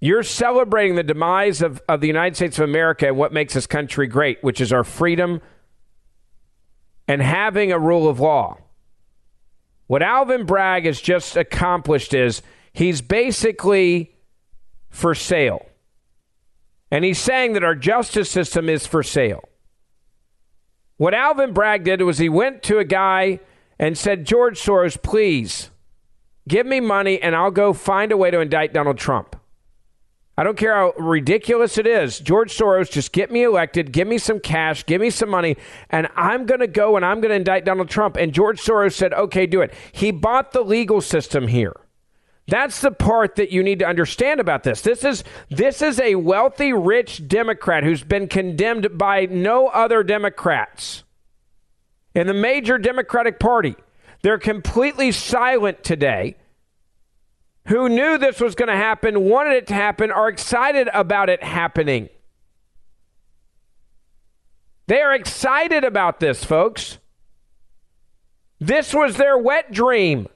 you're celebrating the demise of, of the United States of America and what makes this country great, which is our freedom and having a rule of law. What Alvin Bragg has just accomplished is He's basically for sale. And he's saying that our justice system is for sale. What Alvin Bragg did was he went to a guy and said, George Soros, please give me money and I'll go find a way to indict Donald Trump. I don't care how ridiculous it is. George Soros, just get me elected, give me some cash, give me some money, and I'm going to go and I'm going to indict Donald Trump. And George Soros said, okay, do it. He bought the legal system here. That's the part that you need to understand about this. This is this is a wealthy, rich Democrat who's been condemned by no other Democrats in the major Democratic Party. They're completely silent today. Who knew this was going to happen, wanted it to happen, are excited about it happening. They are excited about this, folks. This was their wet dream.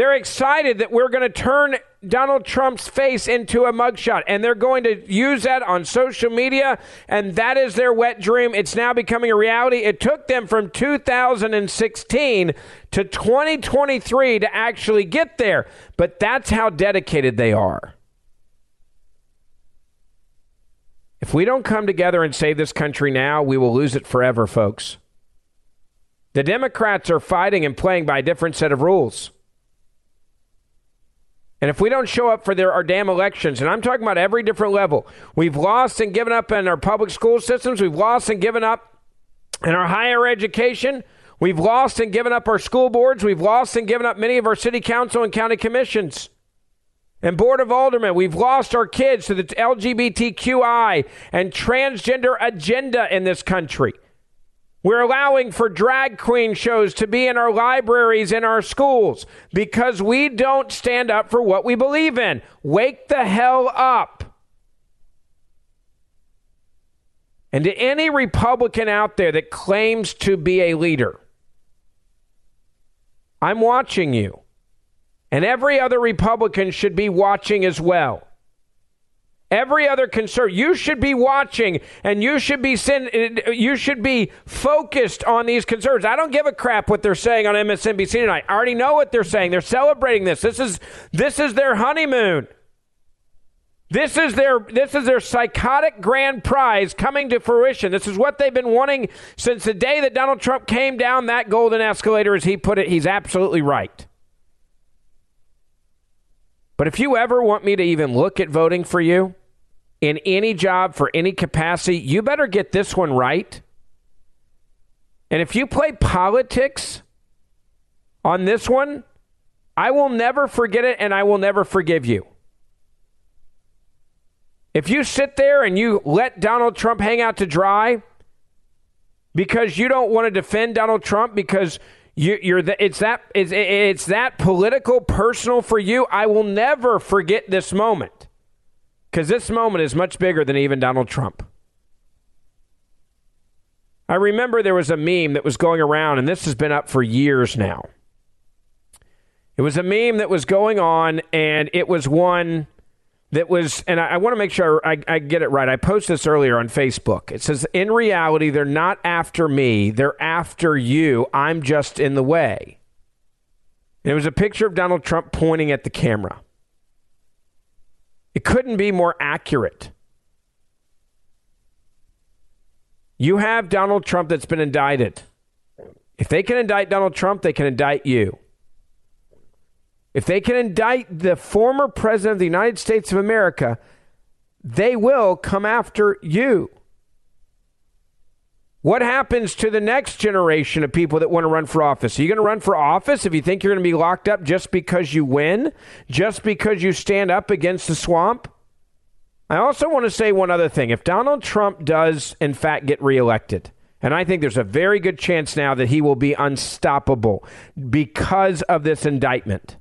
They're excited that we're going to turn Donald Trump's face into a mugshot, and they're going to use that on social media, and that is their wet dream. It's now becoming a reality. It took them from 2016 to 2023 to actually get there, but that's how dedicated they are. If we don't come together and save this country now, we will lose it forever, folks. The Democrats are fighting and playing by a different set of rules. And if we don't show up for their, our damn elections, and I'm talking about every different level, we've lost and given up in our public school systems, we've lost and given up in our higher education, we've lost and given up our school boards, we've lost and given up many of our city council and county commissions. And Board of Aldermen, we've lost our kids to the LGBTQI and transgender agenda in this country. We're allowing for drag queen shows to be in our libraries, in our schools, because we don't stand up for what we believe in. Wake the hell up. And to any Republican out there that claims to be a leader, I'm watching you. And every other Republican should be watching as well. Every other concern, you should be watching and you should be send, you should be focused on these concerns. I don't give a crap what they're saying on MSNBC tonight. I already know what they're saying. They're celebrating this. This is this is their honeymoon. This is their this is their psychotic grand prize coming to fruition. This is what they've been wanting since the day that Donald Trump came down that golden escalator as he put it. He's absolutely right. But if you ever want me to even look at voting for you in any job for any capacity, you better get this one right. And if you play politics on this one, I will never forget it and I will never forgive you. If you sit there and you let Donald Trump hang out to dry because you don't want to defend Donald Trump because you, are it's that it's, it's that political personal for you, I will never forget this moment because this moment is much bigger than even Donald Trump. I remember there was a meme that was going around, and this has been up for years now. It was a meme that was going on, and it was one that was, and I, I want to make sure I, I, get it right. I posted this earlier on Facebook. It says, In reality, they're not after me, they're after you. I'm just in the way. And it was a picture of Donald Trump pointing at the camera. It couldn't be more accurate. You have Donald Trump that's been indicted. If they can indict Donald Trump, they can indict you. If they can indict the former president of the United States of America, they will come after you. What happens to the next generation of people that want to run for office? Are you going to run for office if you think you're going to be locked up just because you win? Just because you stand up against the swamp? I also want to say one other thing. If Donald Trump does, in fact, get reelected, and I think there's a very good chance now that he will be unstoppable because of this indictment.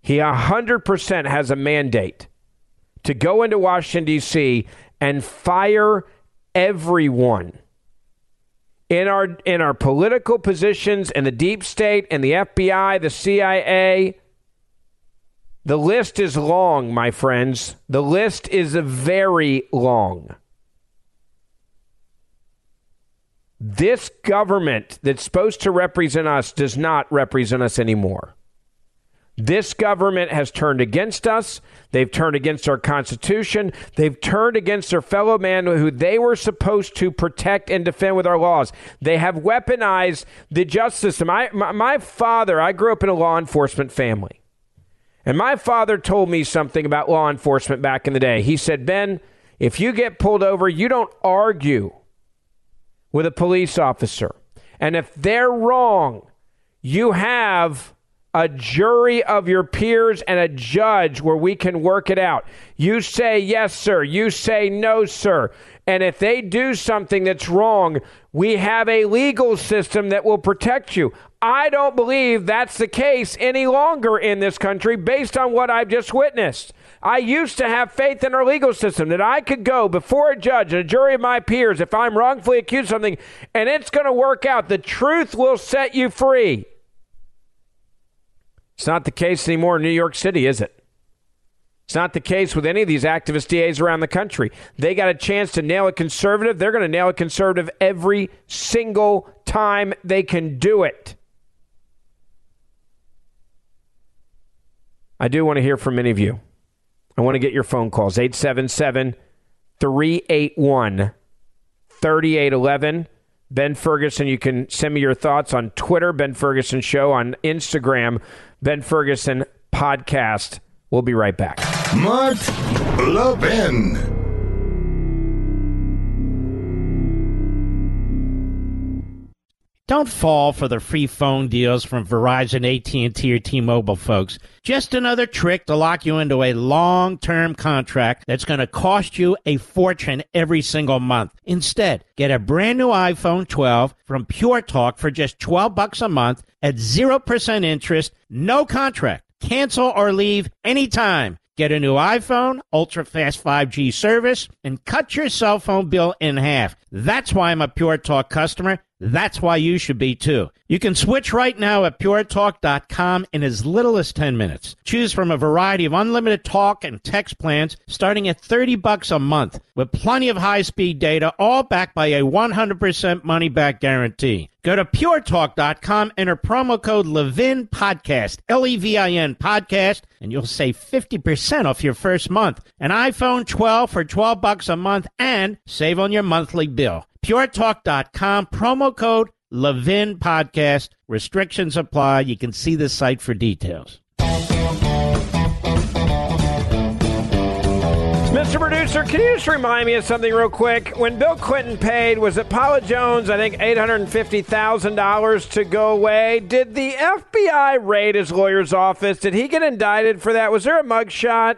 He 100% has a mandate to go into Washington, D.C. and fire everyone in our, in our political positions in the deep state and the FBI, the CIA. The list is long, my friends. The list is very long. This government that's supposed to represent us does not represent us anymore. This government has turned against us. They've turned against our Constitution. They've turned against their fellow man who they were supposed to protect and defend with our laws. They have weaponized the justice system. My, my father, I grew up in a law enforcement family. And my father told me something about law enforcement back in the day. He said, Ben, if you get pulled over, you don't argue with a police officer. And if they're wrong, you have a jury of your peers and a judge where we can work it out. You say yes, sir. You say no, sir. And if they do something that's wrong, we have a legal system that will protect you. I don't believe that's the case any longer in this country based on what I've just witnessed. I used to have faith in our legal system that I could go before a judge and a jury of my peers if I'm wrongfully accused of something and it's going to work out. The truth will set you free. It's not the case anymore in New York City, is it? It's not the case with any of these activist DAs around the country. They got a chance to nail a conservative. They're going to nail a conservative every single time they can do it. I do want to hear from many of you. I want to get your phone calls 877 381 3811. Ben Ferguson, you can send me your thoughts on Twitter, Ben Ferguson Show, on Instagram, Ben Ferguson Podcast. We'll be right back. Mark Levin. Don't fall for the free phone deals from Verizon, AT&T, or T-Mobile, folks. Just another trick to lock you into a long-term contract that's going to cost you a fortune every single month. Instead, get a brand new iPhone 12 from Pure Talk for just 12 bucks a month at 0% interest, no contract. Cancel or leave anytime. Get a new iPhone, ultra fast 5G service, and cut your cell phone bill in half. That's why I'm a Pure Talk customer. That's why you should be too. You can switch right now at puretalk.com in as little as 10 minutes. Choose from a variety of unlimited talk and text plans starting at 30 bucks a month with plenty of high-speed data all backed by a 100% money back guarantee. Go to puretalk.com, enter promo code Levin Podcast, L E V I N Podcast, and you'll save 50% off your first month. An iPhone 12 for 12 bucks a month and save on your monthly bill. PureTalk.com, promo code Levin Podcast. Restrictions apply. You can see the site for details. Mr. Producer, can you just remind me of something real quick? When Bill Clinton paid, was it Paula Jones, I think, $850,000 to go away? Did the FBI raid his lawyer's office? Did he get indicted for that? Was there a mugshot?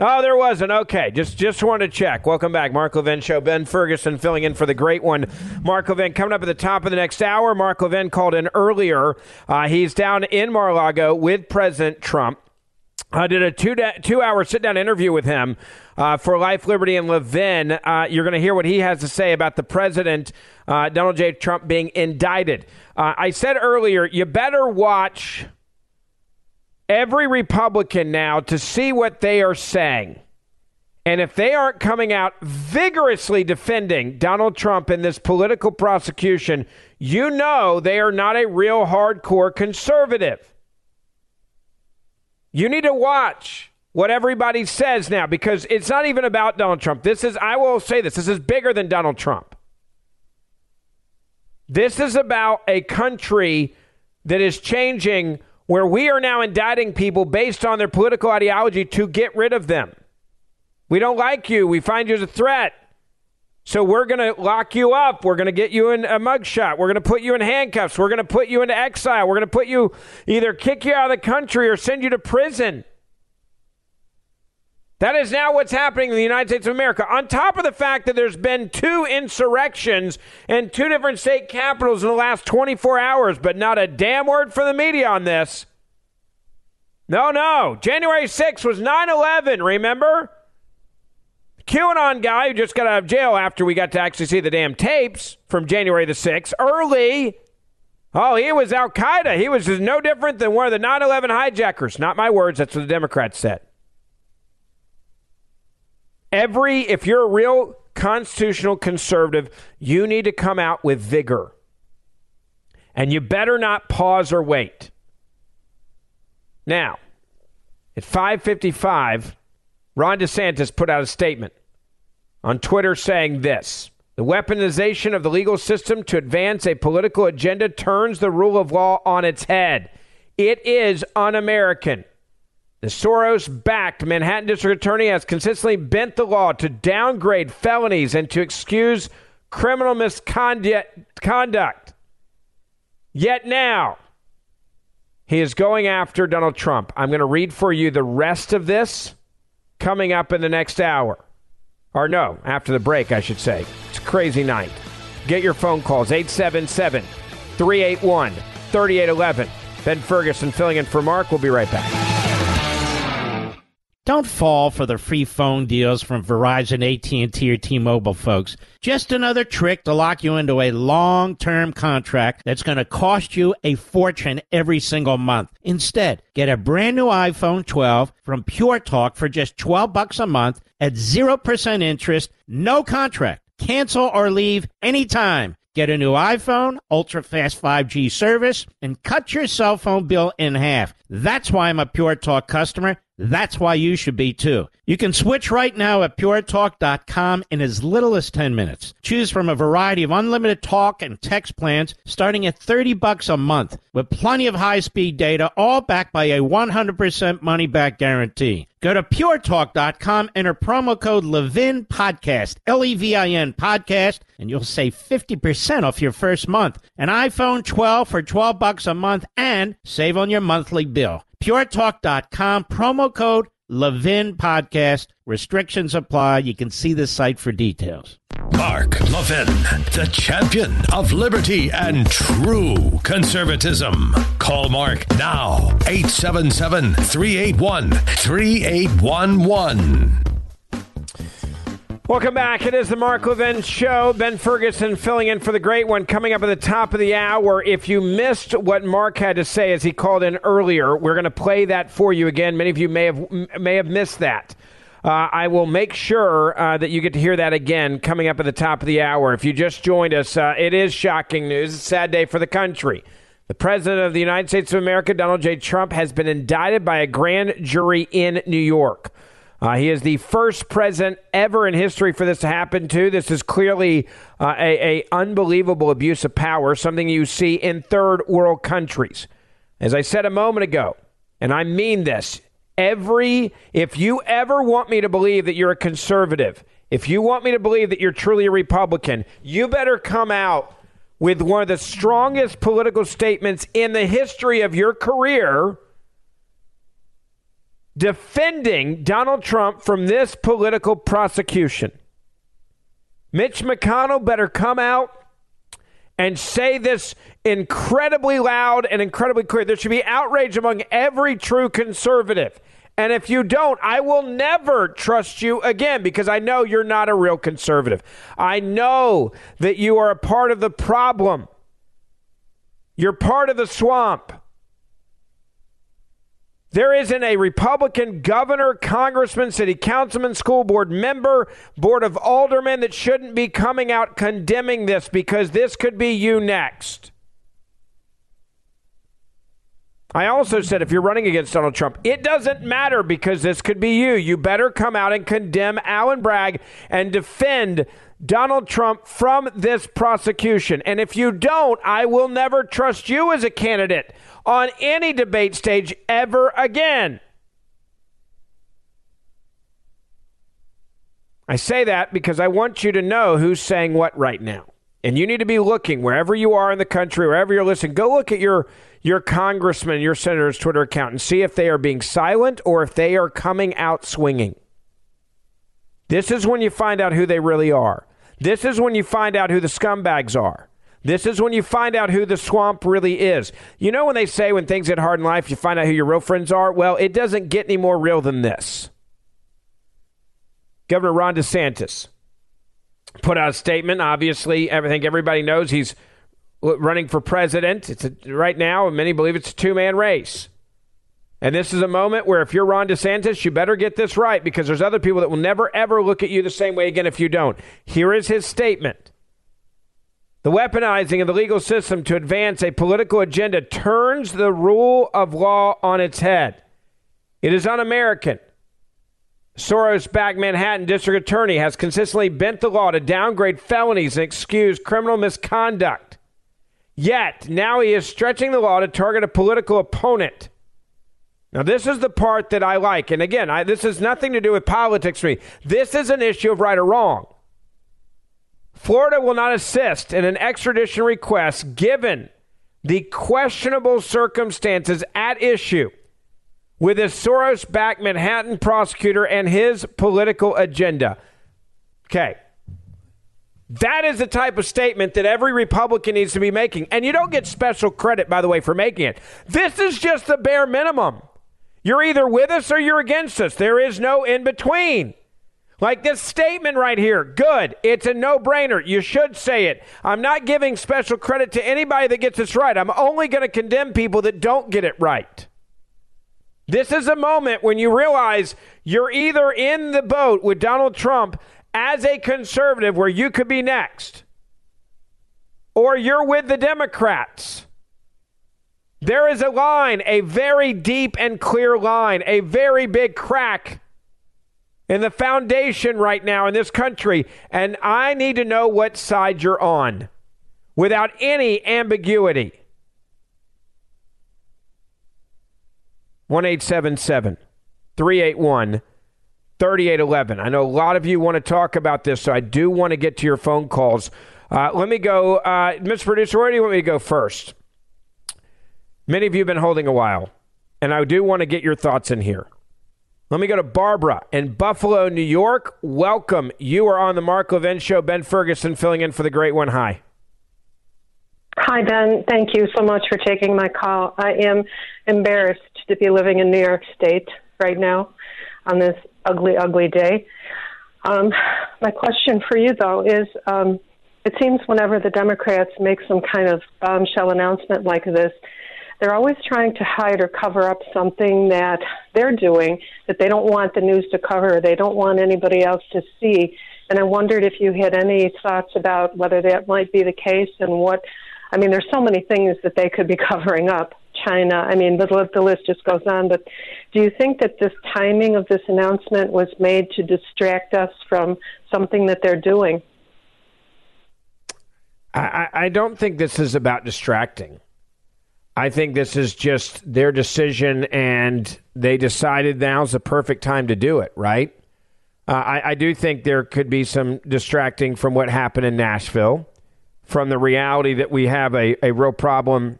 Oh, there wasn't. Okay, just just wanted to check. Welcome back, Mark Levin Show. Ben Ferguson filling in for the great one, Mark Levin. Coming up at the top of the next hour, Mark Levin called in earlier. Uh, he's down in Mar-a-Lago with President Trump. I did a two da- two hour sit down interview with him uh, for Life, Liberty, and Levin. Uh, you're going to hear what he has to say about the president, uh, Donald J. Trump, being indicted. Uh, I said earlier, you better watch every Republican now to see what they are saying. And if they aren't coming out vigorously defending Donald Trump in this political prosecution, you know they are not a real hardcore conservative. You need to watch what everybody says now because it's not even about Donald Trump. This is, I will say this, this is bigger than Donald Trump. This is about a country that is changing where we are now indicting people based on their political ideology to get rid of them. We don't like you. We find you as a threat. So we're going to lock you up. We're going to get you in a mugshot. We're going to put you in handcuffs. We're going to put you into exile. We're going to put you either kick you out of the country or send you to prison. That is now what's happening in the United States of America. On top of the fact that there's been two insurrections in two different state capitals in the last 24 hours, but not a damn word from the media on this. No, no. January 6th was 9 11, remember? QAnon guy who just got out of jail after we got to actually see the damn tapes from January the 6th, early. Oh, he was Al Qaeda. He was no different than one of the 9 11 hijackers. Not my words, that's what the Democrats said. Every, if you're a real constitutional conservative, you need to come out with vigor. And you better not pause or wait. Now, at 555, Ron DeSantis put out a statement on Twitter saying this The weaponization of the legal system to advance a political agenda turns the rule of law on its head. It is un American. The Soros backed Manhattan District Attorney has consistently bent the law to downgrade felonies and to excuse criminal misconduct. Yet now, he is going after Donald Trump. I'm going to read for you the rest of this coming up in the next hour. Or no, after the break, I should say. It's a crazy night. Get your phone calls 877 381 3811. Ben Ferguson filling in for Mark. We'll be right back. Don't fall for the free phone deals from Verizon, AT&T, or T-Mobile, folks. Just another trick to lock you into a long-term contract that's going to cost you a fortune every single month. Instead, get a brand new iPhone 12 from Pure Talk for just 12 bucks a month at 0% interest, no contract. Cancel or leave anytime. Get a new iPhone, ultra fast 5G service, and cut your cell phone bill in half. That's why I'm a Pure Talk customer. That's why you should be too. You can switch right now at puretalk.com in as little as 10 minutes. Choose from a variety of unlimited talk and text plans starting at 30 bucks a month with plenty of high-speed data all backed by a 100% money back guarantee. Go to puretalk.com, enter promo code Levin Podcast, L E V I N Podcast, and you'll save 50% off your first month. An iPhone 12 for 12 bucks a month and save on your monthly bill puretalk.com, promo code Levin Podcast. Restrictions apply. You can see the site for details. Mark Levin, the champion of liberty and true conservatism. Call Mark now, 877 381 3811. Welcome back. It is the Mark Levin Show. Ben Ferguson filling in for the great one. Coming up at the top of the hour. If you missed what Mark had to say as he called in earlier, we're going to play that for you again. Many of you may have may have missed that. Uh, I will make sure uh, that you get to hear that again coming up at the top of the hour. If you just joined us, uh, it is shocking news. It's a sad day for the country. The President of the United States of America, Donald J. Trump, has been indicted by a grand jury in New York. Uh, he is the first president ever in history for this to happen to. This is clearly uh, a, a unbelievable abuse of power, something you see in third world countries. As I said a moment ago, and I mean this, every if you ever want me to believe that you're a conservative, if you want me to believe that you're truly a Republican, you better come out with one of the strongest political statements in the history of your career defending Donald Trump from this political prosecution. Mitch McConnell better come out and say this incredibly loud and incredibly clear. There should be outrage among every true conservative. And if you don't, I will never trust you again because I know you're not a real conservative. I know that you are a part of the problem. You're part of the swamp. There isn't a Republican governor, congressman, city councilman, school board member, board of aldermen that shouldn't be coming out condemning this because this could be you next. I also said if you're running against Donald Trump, it doesn't matter because this could be you. You better come out and condemn Alvin Bragg and defend Donald Trump from this prosecution. And if you don't, I will never trust you as a candidate on any debate stage ever again. I say that because I want you to know who's saying what right now. And you need to be looking wherever you are in the country, wherever you're listening. Go look at your your congressman, your senator's Twitter account and see if they are being silent or if they are coming out swinging. This is when you find out who they really are. This is when you find out who the scumbags are. This is when you find out who the swamp really is. You know when they say when things get hard in life, you find out who your real friends are? Well, it doesn't get any more real than this. Governor Ron DeSantis put out a statement. Obviously, I think everybody knows he's running for president. It's a, right now, and many believe it's a two man race. And this is a moment where if you're Ron DeSantis, you better get this right because there's other people that will never ever look at you the same way again if you don't. Here is his statement. The weaponizing of the legal system to advance a political agenda turns the rule of law on its head. It is un American. Soros backed Manhattan district attorney has consistently bent the law to downgrade felonies and excuse criminal misconduct. Yet, now he is stretching the law to target a political opponent. Now, this is the part that I like. And again, I, this has nothing to do with politics for me. This is an issue of right or wrong. Florida will not assist in an extradition request given the questionable circumstances at issue with a Soros backed Manhattan prosecutor and his political agenda. Okay. That is the type of statement that every Republican needs to be making. And you don't get special credit, by the way, for making it. This is just the bare minimum. You're either with us or you're against us. There is no in between. Like this statement right here, good. It's a no brainer. You should say it. I'm not giving special credit to anybody that gets this right. I'm only going to condemn people that don't get it right. This is a moment when you realize you're either in the boat with Donald Trump as a conservative, where you could be next, or you're with the Democrats. There is a line, a very deep and clear line, a very big crack in the foundation right now in this country, and I need to know what side you're on without any ambiguity. 1877 381 3811. I know a lot of you want to talk about this, so I do want to get to your phone calls. Uh, let me go, uh, Mr. Producer, where do you want me to go first? Many of you have been holding a while, and I do want to get your thoughts in here. Let me go to Barbara in Buffalo, New York. Welcome. You are on the Mark Levin Show. Ben Ferguson filling in for the great one. Hi. Hi, Ben. Thank you so much for taking my call. I am embarrassed to be living in New York State right now on this ugly, ugly day. Um, my question for you, though, is um, it seems whenever the Democrats make some kind of bombshell announcement like this, they're always trying to hide or cover up something that they're doing that they don't want the news to cover, they don't want anybody else to see. And I wondered if you had any thoughts about whether that might be the case and what. I mean, there's so many things that they could be (laughs) covering up. China. I mean, the, the list just goes on. But do you think that this timing of this announcement was made to distract us from something that they're doing? I, I don't think this is about distracting. I think this is just their decision, and they decided now's the perfect time to do it, right? Uh, I, I do think there could be some distracting from what happened in Nashville, from the reality that we have a, a real problem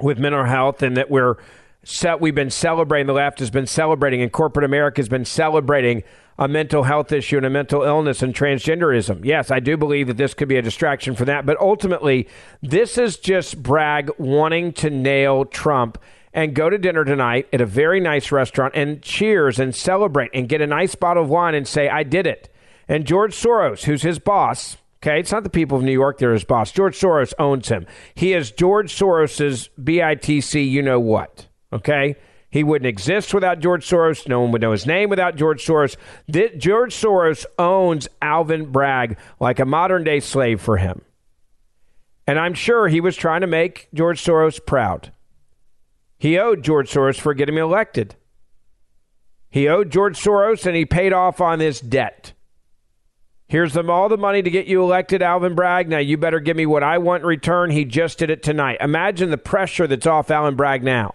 with mental health and that we're set, we've been celebrating, the left has been celebrating, and corporate America has been celebrating a mental health issue and a mental illness and transgenderism. Yes, I do believe that this could be a distraction for that, but ultimately, this is just Bragg wanting to nail Trump and go to dinner tonight at a very nice restaurant and cheers and celebrate and get a nice bottle of wine and say, I did it. And George Soros, who's his boss, Okay, it's not the people of New York; they're his boss. George Soros owns him. He is George Soros's BITC. You know what? Okay, he wouldn't exist without George Soros. No one would know his name without George Soros. George Soros owns Alvin Bragg like a modern day slave for him. And I'm sure he was trying to make George Soros proud. He owed George Soros for getting him elected. He owed George Soros and he paid off on this debt. Here's them all the money to get you elected, Alvin Bragg. Now you better give me what I want in return. He just did it tonight. Imagine the pressure that's off Alvin Bragg now.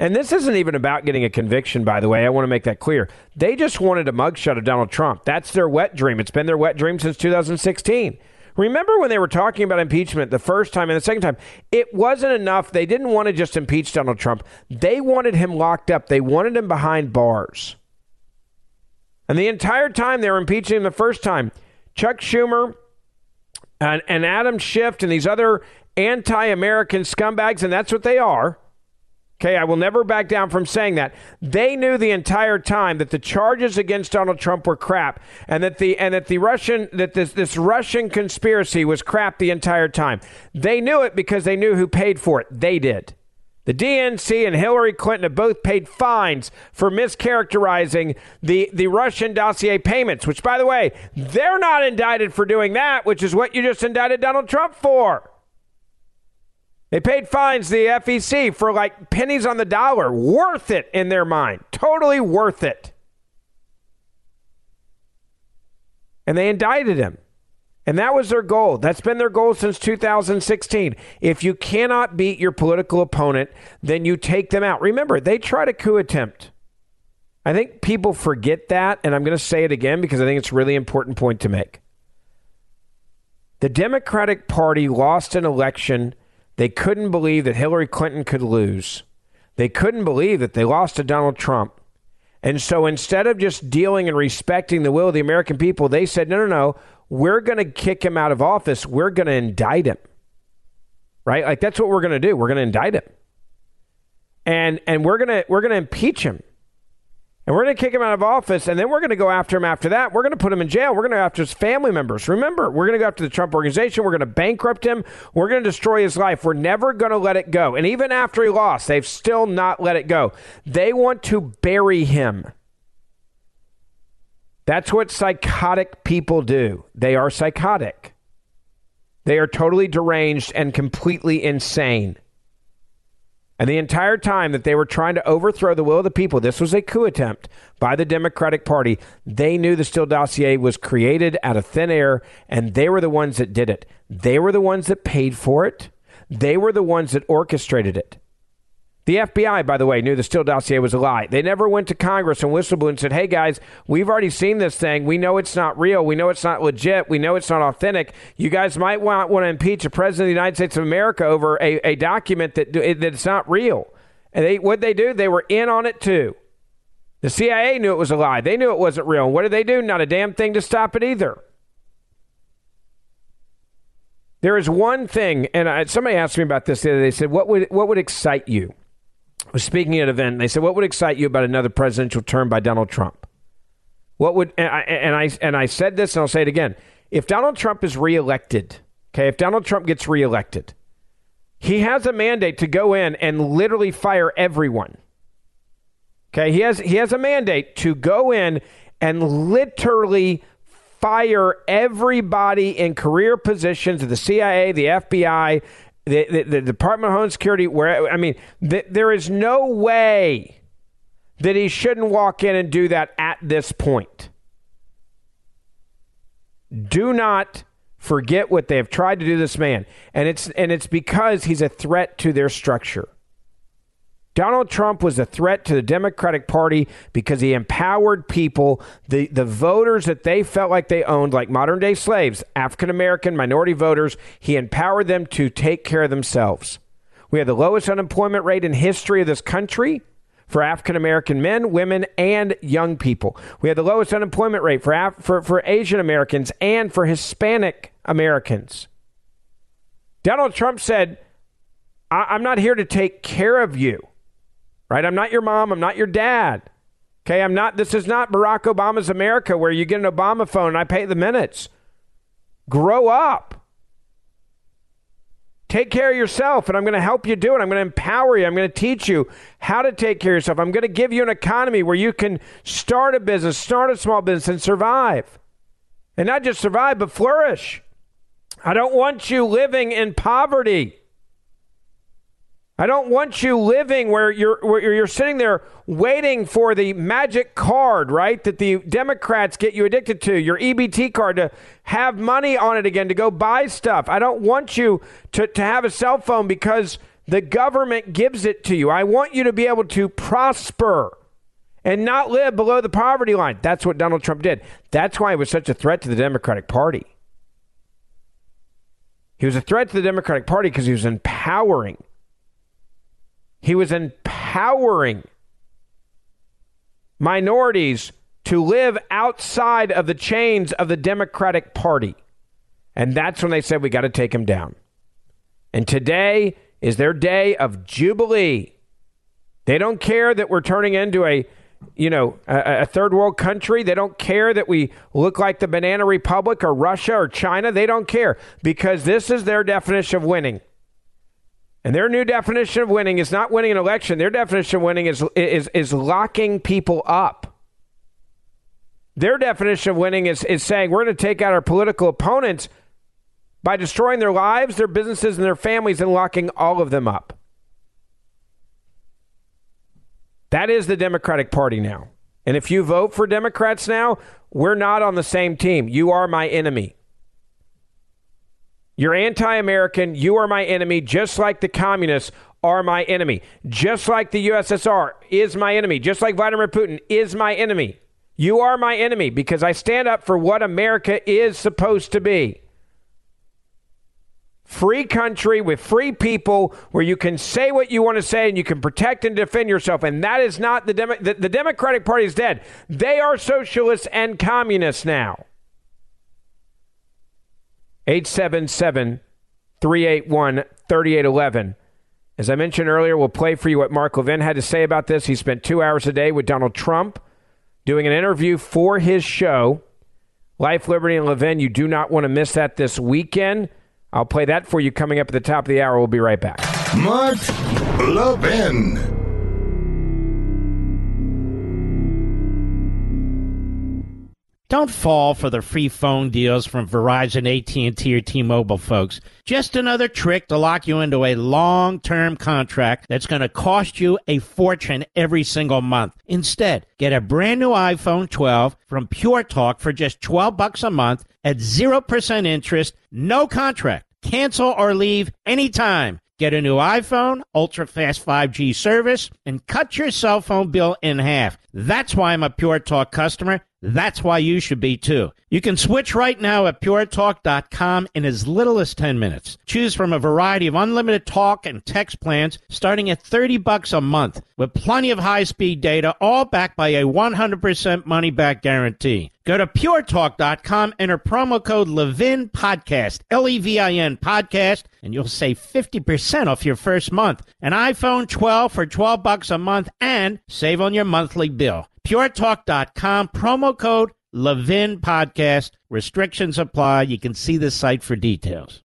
And this isn't even about getting a conviction, by the way. I want to make that clear. They just wanted a mugshot of Donald Trump. That's their wet dream. It's been their wet dream since 2016. Remember when they were talking about impeachment the first time and the second time? It wasn't enough. They didn't want to just impeach Donald Trump, they wanted him locked up, they wanted him behind bars. And the entire time they were impeaching him the first time, Chuck Schumer and, and Adam Schiff and these other anti American scumbags, and that's what they are Okay, I will never back down from saying that. They knew the entire time that the charges against Donald Trump were crap and that the and that the Russian that this this Russian conspiracy was crap the entire time. They knew it because they knew who paid for it. They did. The DNC and Hillary Clinton have both paid fines for mischaracterizing the, the Russian dossier payments, which, by the way, they're not indicted for doing that, which is what you just indicted Donald Trump for. They paid fines the FEC for like pennies on the dollar. Worth it in their mind. Totally worth it. And they indicted him. And that was their goal. That's been their goal since 2016. If you cannot beat your political opponent, then you take them out. Remember, they tried a coup attempt. I think people forget that, and I'm going to say it again because I think it's a really important point to make. The Democratic Party lost an election they couldn't believe that Hillary Clinton could lose. They couldn't believe that they lost to Donald Trump. And so instead of just dealing and respecting the will of the American people, they said, no, no, no, we're going to kick him out of office. We're going to indict him. Right? Like that's what we're going to do. We're going to indict him. And and we're going to we're going to impeach him. And we're going to kick him out of office, and then we're going to go after him after that. We're going to put him in jail. We're going to go after his family members. Remember, we're going to go after the Trump organization. We're going to bankrupt him. We're going to destroy his life. We're never going to let it go. And even after he lost, they've still not let it go. They want to bury him. That's what psychotic people do. They are psychotic. They are totally deranged and completely insane. And the entire time that they were trying to overthrow the will of the people, this was a coup attempt by the Democratic Party. They knew the Steele dossier was created out of thin air, and they were the ones that did it. They were the ones that paid for it. They were the ones that orchestrated it. The FBI, by the way, knew the Steele dossier was a lie. They never went to Congress and whistleblew and said, hey, guys, we've already seen this thing. We know it's not real. We know it's not legit. We know it's not authentic. You guys might want, want to impeach a president of the United States of America over a, a document that, that's not real. And they, what they do, they were in on it too. The CIA knew it was a lie. They knew it wasn't real. And what did they do? Not a damn thing to stop it either. There is one thing, and I, somebody asked me about this the other day. They said, "What would what would excite you?" Was speaking at an event. They said, What would excite you about another presidential term by Donald Trump? what would and I, and I and I said this and I'll say it again. If Donald Trump is reelected, okay, if Donald Trump gets reelected, he has a mandate to go in and literally fire everyone. Okay, he has he has a mandate to go in and literally fire everybody in career positions of the CIA, the FBI, the, the, Department of Homeland Security. Where I mean, th- there is no way that he shouldn't walk in and do that at this point. Do not forget what they have tried to do this man, and it's and it's because he's a threat to their structure. Donald Trump was a threat to the Democratic Party because he empowered people, the, the voters that they felt like they owned, like modern day slaves, African American, minority voters. He empowered them to take care of themselves. We have the lowest unemployment rate in history of this country for African American men, women, and young people. We have the lowest unemployment rate for, Af- for, for Asian Americans and for Hispanic Americans. Donald Trump said, I- I'm not here to take care of you right? I'm not your mom. I'm not your dad. Okay, I'm not, this is not Barack Obama's America where you get an Obama phone and I pay the minutes. Grow up. Take care of yourself, and I'm going to help you do it. I'm going to empower you. I'm going to teach you how to take care of yourself. I'm going to give you an economy where you can start a business, start a small business, and survive. And not just survive, but flourish. I don't want you living in poverty. I don't want you living where you're where you're sitting there waiting for the magic card, right? That the Democrats get you addicted to, your EBT card to have money on it again to go buy stuff. I don't want you to, to have a cell phone because the government gives it to you. I want you to be able to prosper and not live below the poverty line. That's what Donald Trump did. That's why he was such a threat to the Democratic Party. He was a threat to the Democratic Party because he was empowering he was empowering minorities to live outside of the chains of the Democratic Party. And that's when they said, we got to take him down. And today is their day of jubilee. They don't care that we're turning into a you know, a, a, third world country. They don't care that we look like the Banana Republic or Russia or China. They don't care because this is their definition of winning. And their new definition of winning is not winning an election. Their definition of winning is, is, is locking people up. Their definition of winning is, is saying we're going to take out our political opponents by destroying their lives, their businesses, and their families and locking all of them up. That is the Democratic Party now. And if you vote for Democrats now, we're not on the same team. You are my enemy. You're anti American. You are my enemy, just like the communists are my enemy. Just like the USSR is my enemy. Just like Vladimir Putin is my enemy. You are my enemy because I stand up for what America is supposed to be. Free country with free people where you can say what you want to say and you can protect and defend yourself. And that is not the, Demo- the, the Democratic Party is dead. They are socialists and communists now. 877 381 3811. As I mentioned earlier, we'll play for you what Mark Levin had to say about this. He spent two hours a day with Donald Trump doing an interview for his show, Life, Liberty, and Levin. You do not want to miss that this weekend. I'll play that for you coming up at the top of the hour. We'll be right back. Mark Levin. Don't fall for the free phone deals from Verizon, AT&T, or T-Mobile, folks. Just another trick to lock you into a long-term contract that's going to cost you a fortune every single month. Instead, get a brand new iPhone 12 from Pure Talk for just 12 bucks a month at 0% interest, no contract. Cancel or leave anytime. Get a new iPhone, ultra fast 5G service, and cut your cell phone bill in half. That's why I'm a Pure Talk customer. That's why you should be too. You can switch right now at puretalk.com in as little as 10 minutes. Choose from a variety of unlimited talk and text plans starting at 30 bucks a month with plenty of high-speed data all backed by a 100% money back guarantee. Go to puretalk.com, enter promo code Levin Podcast, L E V I N Podcast, and you'll save 50% off your first month. An iPhone 12 for 12 bucks a month and save on your monthly bill. PureTalk.com, promo code Levin Podcast. Restrictions apply. You can see the site for details.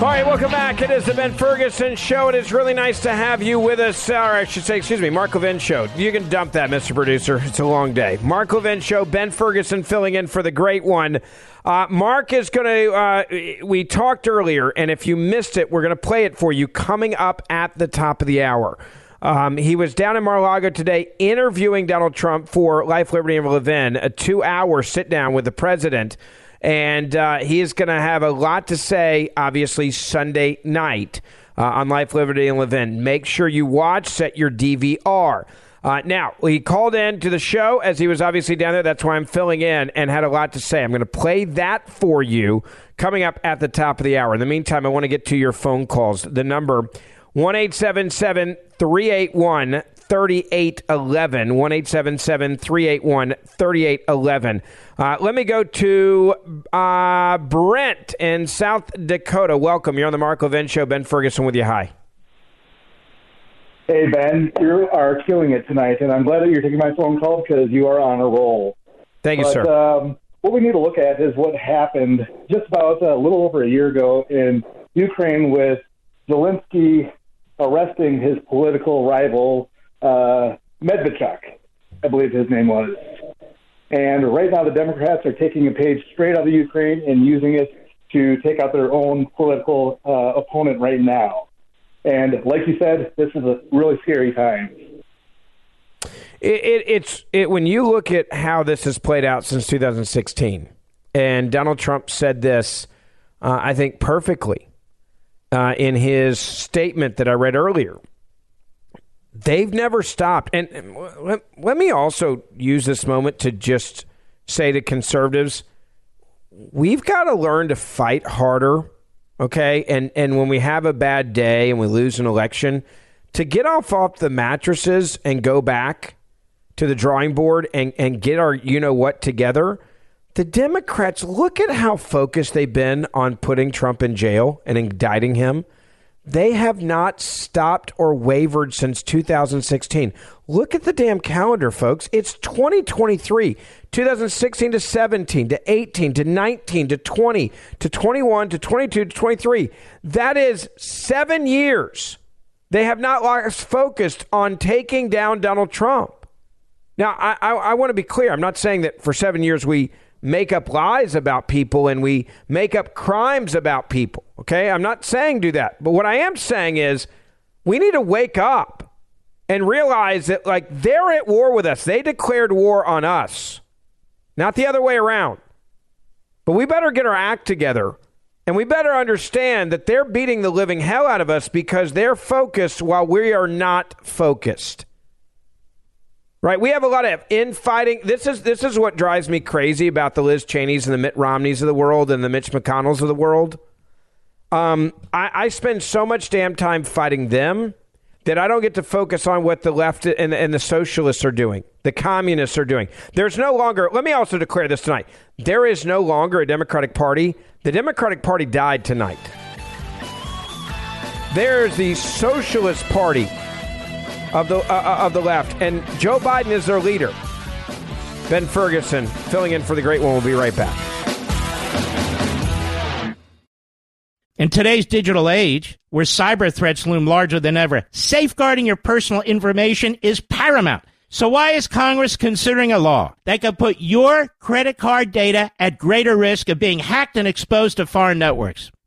All right, welcome back. It is the Ben Ferguson Show. And It is really nice to have you with us. Or I should say, excuse me, Mark Levin Show. You can dump that, Mr. Producer. It's a long day. Mark Levin Show, Ben Ferguson filling in for the great one. Uh, Mark is going to, uh, we talked earlier, and if you missed it, we're going to play it for you coming up at the top of the hour. Um, he was down in Mar-a-Lago today interviewing Donald Trump for Life, Liberty, and Levin, a two-hour sit-down with the president. And uh, he is going to have a lot to say, obviously, Sunday night uh, on Life, Liberty, and Levin. Make sure you watch, set your DVR. Uh, now, he called in to the show as he was obviously down there. That's why I'm filling in and had a lot to say. I'm going to play that for you coming up at the top of the hour. In the meantime, I want to get to your phone calls. The number 1 381 3811. 1 381 3811. Uh, let me go to uh, Brent in South Dakota. Welcome. You're on the Mark Levin Show. Ben Ferguson with you. Hi. Hey, Ben. You are killing it tonight, and I'm glad that you're taking my phone call because you are on a roll. Thank you, but, sir. Um, what we need to look at is what happened just about a little over a year ago in Ukraine with Zelensky arresting his political rival, uh, Medvedchuk, I believe his name was. And right now, the Democrats are taking a page straight out of Ukraine and using it to take out their own political uh, opponent right now. And like you said, this is a really scary time. It, it, it's it, when you look at how this has played out since 2016, and Donald Trump said this, uh, I think perfectly uh, in his statement that I read earlier. They've never stopped. And let, let me also use this moment to just say to conservatives, we've got to learn to fight harder, okay? And and when we have a bad day and we lose an election, to get off off the mattresses and go back to the drawing board and, and get our you know what together. The Democrats, look at how focused they've been on putting Trump in jail and indicting him. They have not stopped or wavered since 2016. Look at the damn calendar, folks. It's 2023, 2016 to 17 to 18 to 19 to 20 to 21 to 22 to 23. That is seven years. They have not lost focused on taking down Donald Trump. Now, I, I, I want to be clear. I'm not saying that for seven years we make up lies about people and we make up crimes about people. Okay? I'm not saying do that. But what I am saying is we need to wake up and realize that, like, they're at war with us. They declared war on us, not the other way around. But we better get our act together and we better understand that they're beating the living hell out of us because they're focused while we are not focused. Right, we have a lot of infighting. This is this is what drives me crazy about the Liz Cheneys and the Mitt Romneys of the world and the Mitch McConnells of the world. Um, I, I spend so much damn time fighting them that I don't get to focus on what the left and, and the socialists are doing, the communists are doing. There's no longer. Let me also declare this tonight: there is no longer a Democratic Party. The Democratic Party died tonight. There's the Socialist Party of the uh, uh, of the left, and Joe Biden is their leader. Ben Ferguson filling in for the great one. We'll be right back. In today's digital age, where cyber threats loom larger than ever, safeguarding your personal information is paramount. So why is Congress considering a law that could put your credit card data at greater risk of being hacked and exposed to foreign networks?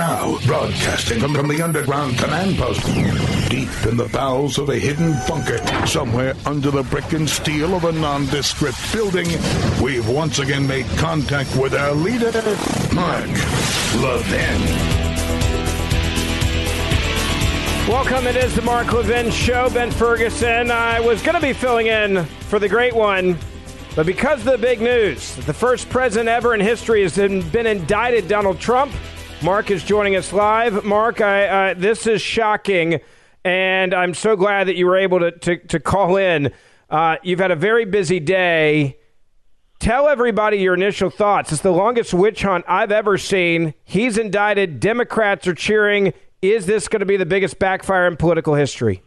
Now, broadcasting from, from the underground command post, deep in the bowels of a hidden bunker, somewhere under the brick and steel of a nondescript building, we've once again made contact with our leader, Mark Levin. Welcome. It is the Mark Levin Show. Ben Ferguson. I was going to be filling in for the great one, but because of the big news, the first president ever in history has been indicted, Donald Trump. Mark is joining us live. Mark, I, uh, this is shocking, and I'm so glad that you were able to, to, to call in. Uh, you've had a very busy day. Tell everybody your initial thoughts. It's the longest witch hunt I've ever seen. He's indicted. Democrats are cheering. Is this going to be the biggest backfire in political history?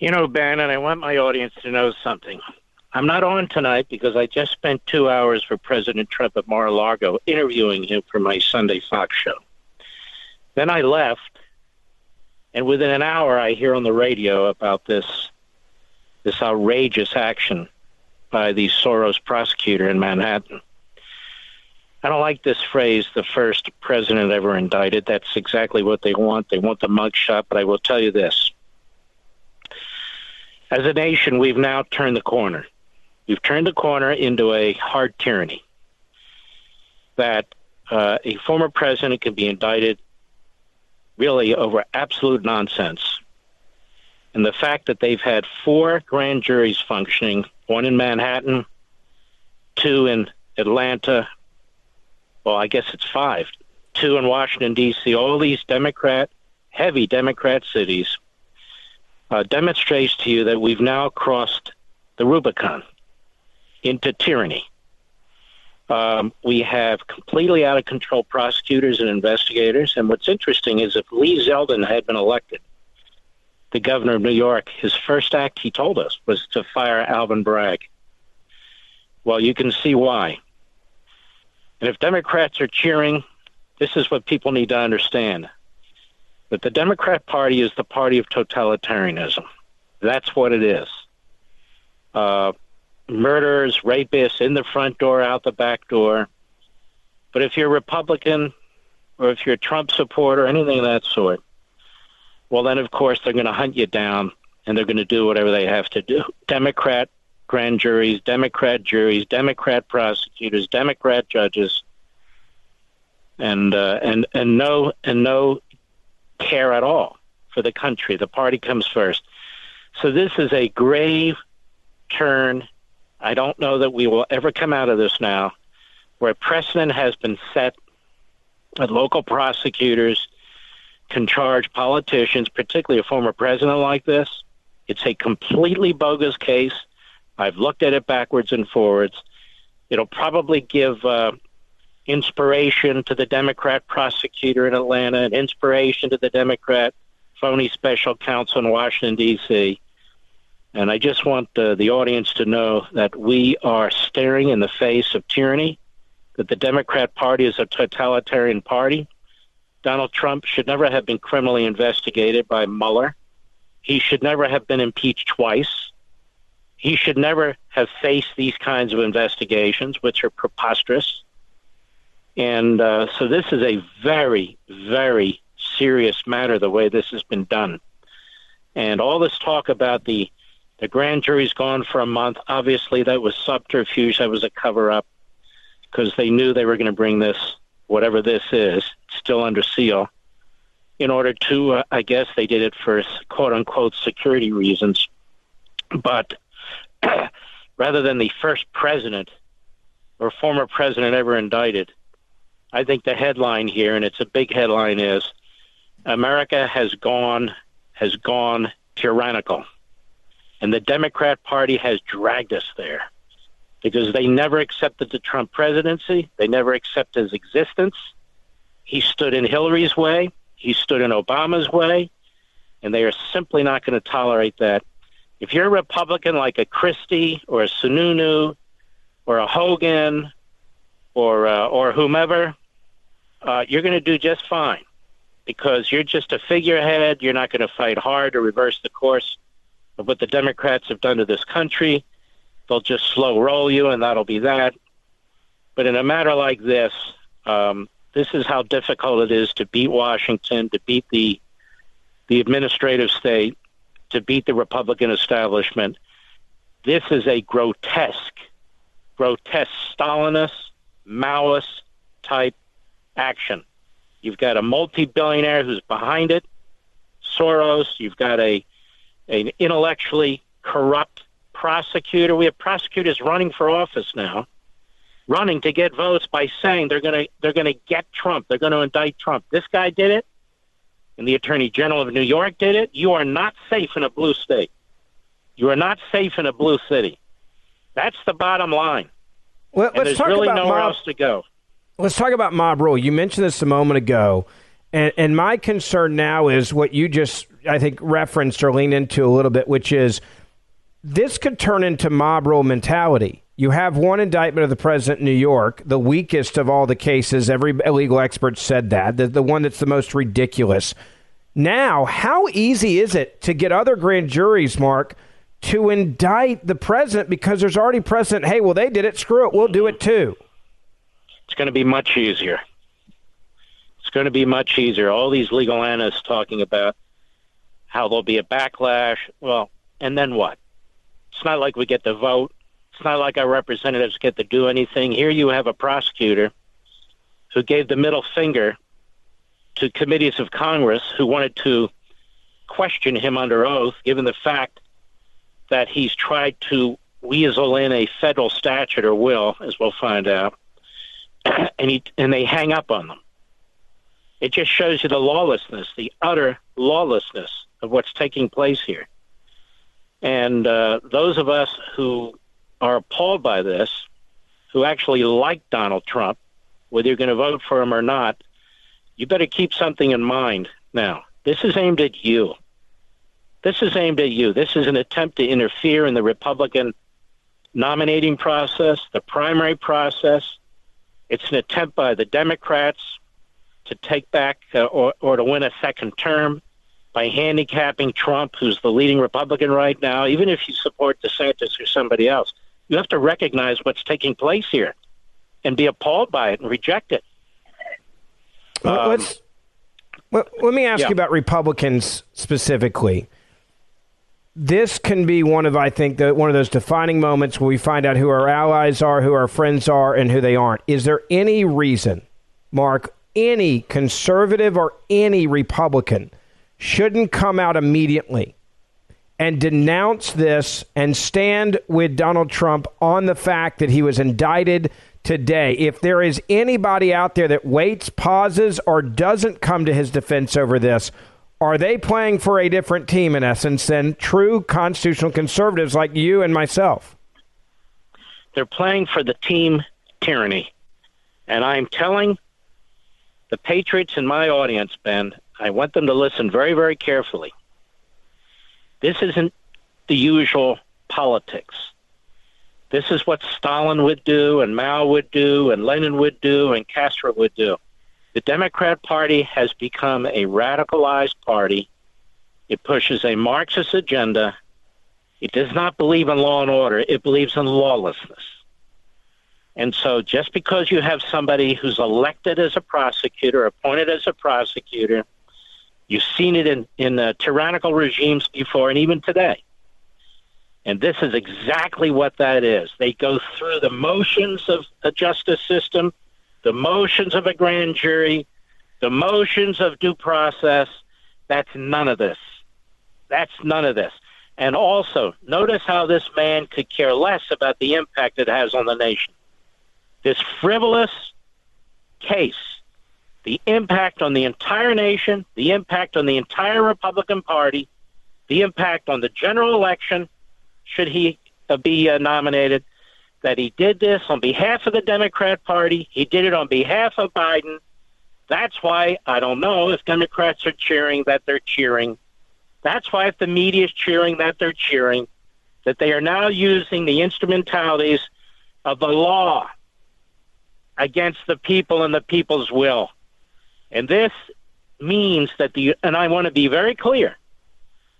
You know, Ben, and I want my audience to know something. I'm not on tonight because I just spent two hours for President Trump at Mar-a-Lago interviewing him for my Sunday Fox show. Then I left, and within an hour, I hear on the radio about this this outrageous action by the Soros prosecutor in Manhattan. I don't like this phrase, the first president ever indicted. That's exactly what they want. They want the mugshot, but I will tell you this. As a nation, we've now turned the corner. We've turned the corner into a hard tyranny that uh, a former president can be indicted really over absolute nonsense. And the fact that they've had four grand juries functioning, one in Manhattan, two in Atlanta, well, I guess it's five, two in Washington, D.C., all these Democrat, heavy Democrat cities, uh, demonstrates to you that we've now crossed the Rubicon into tyranny. Um, we have completely out of control prosecutors and investigators. And what's interesting is if Lee Zeldin had been elected, the governor of New York, his first act, he told us, was to fire Alvin Bragg. Well, you can see why. And if Democrats are cheering, this is what people need to understand that the Democrat Party is the party of totalitarianism. That's what it is. Uh, murderers, rapists in the front door, out the back door. But if you're Republican or if you're a Trump supporter, anything of that sort, well, then of course they're going to hunt you down and they're going to do whatever they have to do. Democrat grand juries, Democrat juries, Democrat prosecutors, Democrat judges, and uh, and and no and no care at all for the country. The party comes first. So this is a grave turn I don't know that we will ever come out of this now, where precedent has been set that local prosecutors can charge politicians, particularly a former president like this. It's a completely bogus case. I've looked at it backwards and forwards. It'll probably give uh, inspiration to the Democrat prosecutor in Atlanta and inspiration to the Democrat phony special counsel in Washington, D.C. And I just want uh, the audience to know that we are staring in the face of tyranny, that the Democrat Party is a totalitarian party. Donald Trump should never have been criminally investigated by Mueller. He should never have been impeached twice. He should never have faced these kinds of investigations, which are preposterous. And uh, so this is a very, very serious matter, the way this has been done. And all this talk about the the grand jury's gone for a month. Obviously, that was subterfuge. That was a cover up because they knew they were going to bring this, whatever this is, still under seal, in order to, uh, I guess they did it for quote unquote security reasons. But (clears throat) rather than the first president or former president ever indicted, I think the headline here, and it's a big headline, is America has gone has gone tyrannical. And the Democrat Party has dragged us there because they never accepted the Trump presidency. They never accepted his existence. He stood in Hillary's way. He stood in Obama's way. And they are simply not going to tolerate that. If you're a Republican like a Christie or a Sununu or a Hogan or uh, or whomever, uh, you're going to do just fine because you're just a figurehead. You're not going to fight hard to reverse the course of what the Democrats have done to this country. They'll just slow roll you, and that'll be that. But in a matter like this, um, this is how difficult it is to beat Washington, to beat the the administrative state, to beat the Republican establishment. This is a grotesque, grotesque Stalinist, Maoist type action. You've got a multi-billionaire who's behind it, Soros. You've got a an intellectually corrupt prosecutor. We have prosecutors running for office now, running to get votes by saying they're going to they're going to get Trump. They're going to indict Trump. This guy did it, and the Attorney General of New York did it. You are not safe in a blue state. You are not safe in a blue city. That's the bottom line. Well, and let's there's talk really about nowhere mob- else to go. Let's talk about mob rule. You mentioned this a moment ago, and, and my concern now is what you just, I think, referenced or leaned into a little bit, which is this could turn into mob rule mentality. You have one indictment of the president in New York, the weakest of all the cases. Every legal expert said that, the, the one that's the most ridiculous. Now, how easy is it to get other grand juries, Mark, to indict the president because there's already precedent? Hey, well, they did it. Screw it. We'll do it too. It's going to be much easier. It's going to be much easier. All these legal analysts talking about how there'll be a backlash. Well, and then what? It's not like we get to vote. It's not like our representatives get to do anything. Here you have a prosecutor who gave the middle finger to committees of Congress who wanted to question him under oath, given the fact that he's tried to weasel in a federal statute or will, as we'll find out, (clears throat) and he and they hang up on them. It just shows you the lawlessness, the utter lawlessness of what's taking place here. And uh, those of us who are appalled by this, who actually like Donald Trump, whether you're going to vote for him or not, you better keep something in mind now. This is aimed at you. This is aimed at you. This is an attempt to interfere in the Republican nominating process, the primary process. It's an attempt by the Democrats to take back uh, or, or to win a second term by handicapping Trump, who's the leading Republican right now, even if you support DeSantis or somebody else. You have to recognize what's taking place here and be appalled by it and reject it. Um, let's, let, let me ask yeah. you about Republicans specifically. This can be one of, I think, the, one of those defining moments where we find out who our allies are, who our friends are, and who they aren't. Is there any reason, Mark, any conservative or any Republican shouldn't come out immediately and denounce this and stand with Donald Trump on the fact that he was indicted today. If there is anybody out there that waits, pauses, or doesn't come to his defense over this, are they playing for a different team in essence than true constitutional conservatives like you and myself? They're playing for the team tyranny. And I'm telling the patriots in my audience, Ben, I want them to listen very, very carefully. This isn't the usual politics. This is what Stalin would do, and Mao would do, and Lenin would do, and Castro would do. The Democrat Party has become a radicalized party. It pushes a Marxist agenda. It does not believe in law and order, it believes in lawlessness. And so just because you have somebody who's elected as a prosecutor, appointed as a prosecutor, you've seen it in, in uh, tyrannical regimes before and even today. And this is exactly what that is. They go through the motions of a justice system, the motions of a grand jury, the motions of due process. That's none of this. That's none of this. And also, notice how this man could care less about the impact it has on the nation. This frivolous case, the impact on the entire nation, the impact on the entire Republican Party, the impact on the general election, should he uh, be uh, nominated, that he did this on behalf of the Democrat Party. He did it on behalf of Biden. That's why I don't know if Democrats are cheering that they're cheering. That's why if the media is cheering that they're cheering, that they are now using the instrumentalities of the law against the people and the people's will. And this means that the, and I want to be very clear,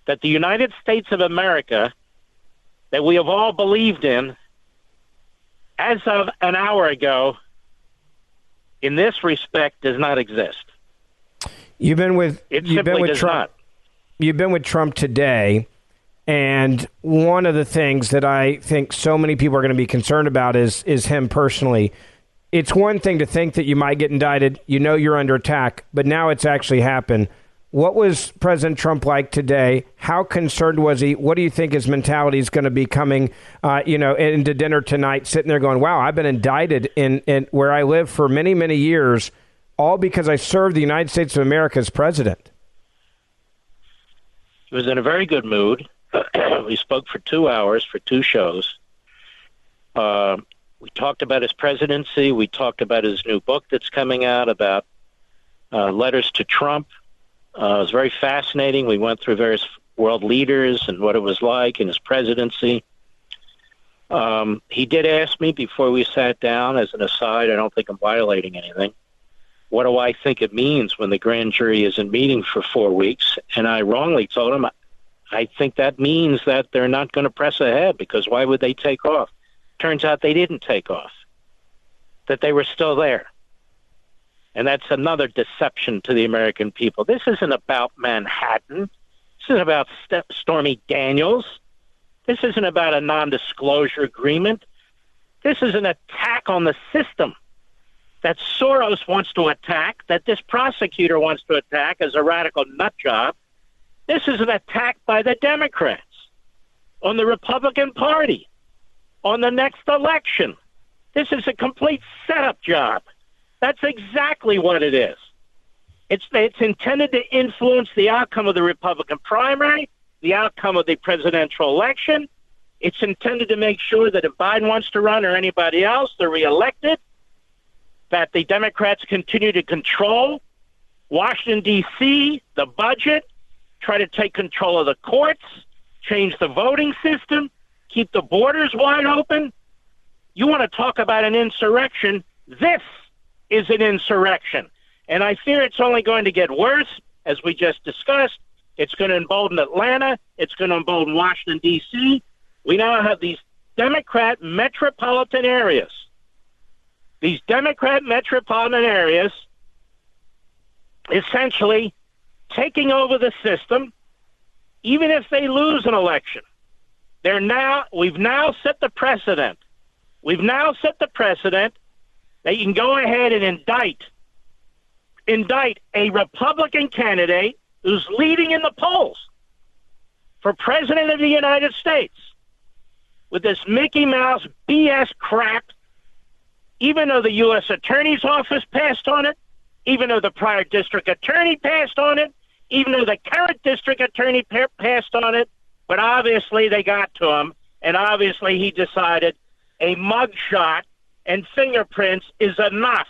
that the United States of America, that we have all believed in, as of an hour ago, in this respect does not exist. You've been with It you've been with Trump. not. You've been with Trump today, and one of the things that I think so many people are going to be concerned about is is him personally. It's one thing to think that you might get indicted, you know you're under attack, but now it's actually happened. What was President Trump like today? How concerned was he? What do you think his mentality is going to be coming, uh, you know, into dinner tonight? Sitting there going, "Wow, I've been indicted in, in where I live for many, many years, all because I served the United States of America as president." He was in a very good mood. (clears throat) we spoke for two hours for two shows. Uh, we talked about his presidency. We talked about his new book that's coming out about uh, letters to Trump. Uh, it was very fascinating. We went through various world leaders and what it was like in his presidency. Um, he did ask me before we sat down, as an aside, I don't think I'm violating anything. What do I think it means when the grand jury isn't meeting for four weeks? And I wrongly told him, I think that means that they're not going to press ahead because why would they take off? Turns out they didn't take off, that they were still there. And that's another deception to the American people. This isn't about Manhattan. This isn't about St- Stormy Daniels. This isn't about a non disclosure agreement. This is an attack on the system that Soros wants to attack, that this prosecutor wants to attack as a radical nut job. This is an attack by the Democrats on the Republican Party on the next election. This is a complete setup job. That's exactly what it is. It's, it's intended to influence the outcome of the Republican primary, the outcome of the presidential election. It's intended to make sure that if Biden wants to run or anybody else, they're reelected, that the Democrats continue to control Washington, D.C., the budget, try to take control of the courts, change the voting system, keep the borders wide open. You want to talk about an insurrection? This is an insurrection. And I fear it's only going to get worse, as we just discussed. It's going to embolden Atlanta. It's going to embolden Washington, D.C. We now have these Democrat metropolitan areas. These Democrat metropolitan areas essentially taking over the system, even if they lose an election. They're now we've now set the precedent. We've now set the precedent that you can go ahead and indict indict a Republican candidate who's leading in the polls for president of the United States with this Mickey Mouse BS crap, even though the U.S. Attorney's Office passed on it, even though the prior district attorney passed on it, even though the current district attorney passed on it, but obviously they got to him, and obviously he decided a mugshot and fingerprints is enough,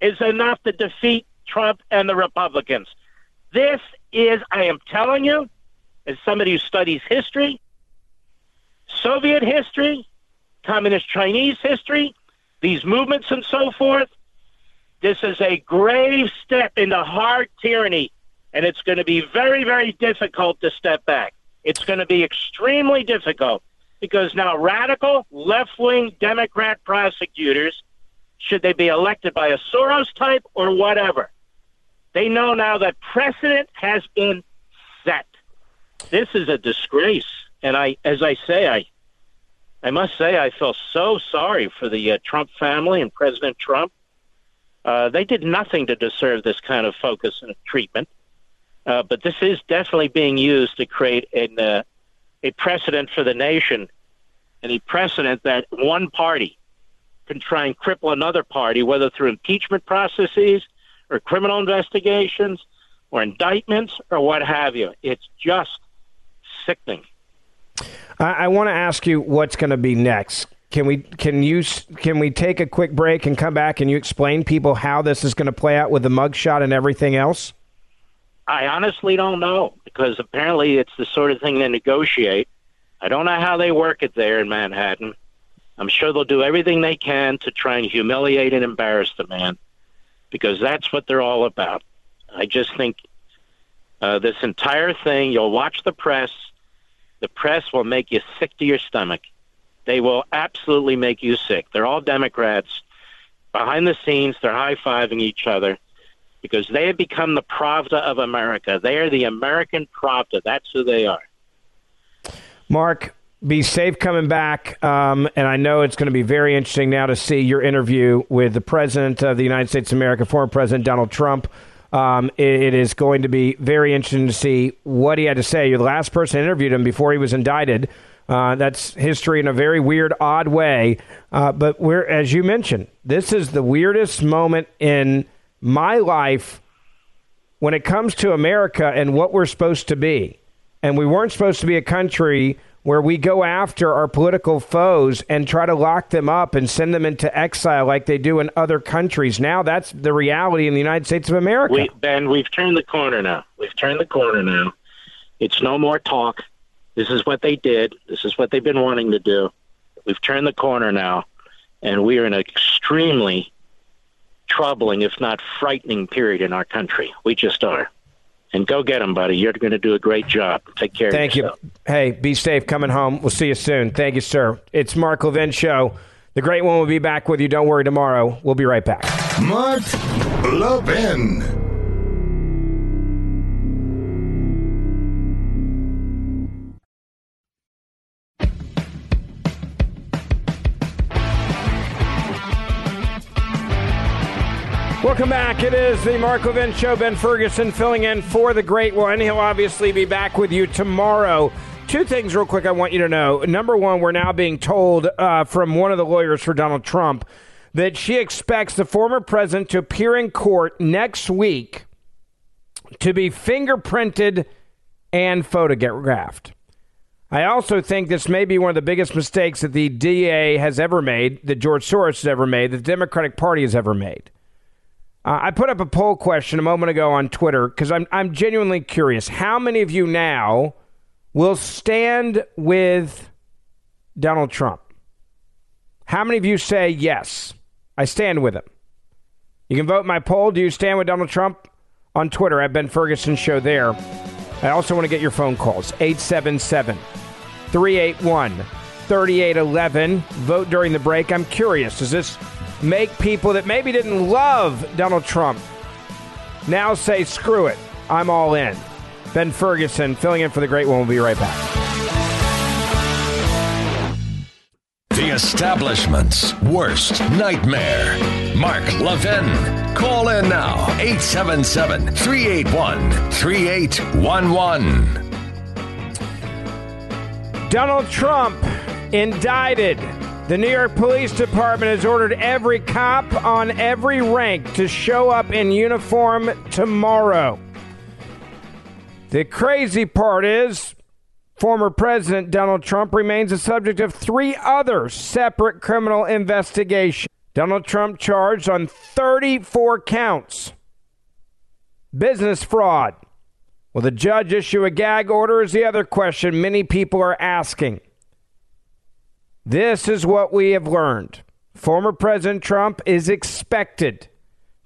is enough to defeat Trump and the Republicans. This is, I am telling you, as somebody who studies history, Soviet history, Communist Chinese history, these movements and so forth, this is a grave step into hard tyranny, and it's going to be very, very difficult to step back. It's going to be extremely difficult because now radical left wing Democrat prosecutors, should they be elected by a Soros type or whatever, they know now that precedent has been set. This is a disgrace. And I, as I say, I, I must say, I feel so sorry for the uh, Trump family and President Trump. Uh, they did nothing to deserve this kind of focus and treatment. Uh, but this is definitely being used to create an, uh, a precedent for the nation, and a precedent that one party can try and cripple another party, whether through impeachment processes or criminal investigations or indictments or what have you. It's just sickening. I, I want to ask you what's going to be next. Can we can you can we take a quick break and come back and you explain people how this is going to play out with the mugshot and everything else? I honestly don't know because apparently it's the sort of thing they negotiate. I don't know how they work it there in Manhattan. I'm sure they'll do everything they can to try and humiliate and embarrass the man because that's what they're all about. I just think uh, this entire thing, you'll watch the press, the press will make you sick to your stomach. They will absolutely make you sick. They're all Democrats. behind the scenes, they're high fiving each other because they have become the Pravda of America. They are the American Pravda. That's who they are. Mark, be safe coming back. Um, and I know it's going to be very interesting now to see your interview with the President of the United States of America, former President Donald Trump. Um, it, it is going to be very interesting to see what he had to say. You're the last person interviewed him before he was indicted. Uh, that's history in a very weird, odd way. Uh, but we're, as you mentioned, this is the weirdest moment in my life when it comes to America and what we're supposed to be. And we weren't supposed to be a country where we go after our political foes and try to lock them up and send them into exile like they do in other countries. Now that's the reality in the United States of America. We, ben, we've turned the corner now. We've turned the corner now. It's no more talk. This is what they did. This is what they've been wanting to do. We've turned the corner now, and we are in an extremely troubling, if not frightening, period in our country. We just are and go get them, buddy. You're going to do a great job. Take care. Thank you. Hey, be safe coming home. We'll see you soon. Thank you, sir. It's Mark Levin show. The great one will be back with you. Don't worry. Tomorrow we'll be right back. Mark Levin. Welcome back. It is the Mark Levin Show. Ben Ferguson filling in for the great one. He'll obviously be back with you tomorrow. Two things, real quick, I want you to know. Number one, we're now being told uh, from one of the lawyers for Donald Trump that she expects the former president to appear in court next week to be fingerprinted and photographed. I also think this may be one of the biggest mistakes that the DA has ever made, that George Soros has ever made, that the Democratic Party has ever made. Uh, I put up a poll question a moment ago on Twitter because I'm, I'm genuinely curious. How many of you now will stand with Donald Trump? How many of you say, yes, I stand with him? You can vote my poll. Do you stand with Donald Trump? On Twitter at Ben Ferguson Show there. I also want to get your phone calls 877 381 3811. Vote during the break. I'm curious. Is this make people that maybe didn't love Donald Trump now say, screw it, I'm all in. Ben Ferguson filling in for the great one. We'll be right back. The establishment's worst nightmare. Mark Levin. Call in now 877 381 3811. Donald Trump indicted the New York Police Department has ordered every cop on every rank to show up in uniform tomorrow. The crazy part is former President Donald Trump remains the subject of three other separate criminal investigations. Donald Trump charged on 34 counts. Business fraud. Will the judge issue a gag order? Is the other question many people are asking. This is what we have learned. Former President Trump is expected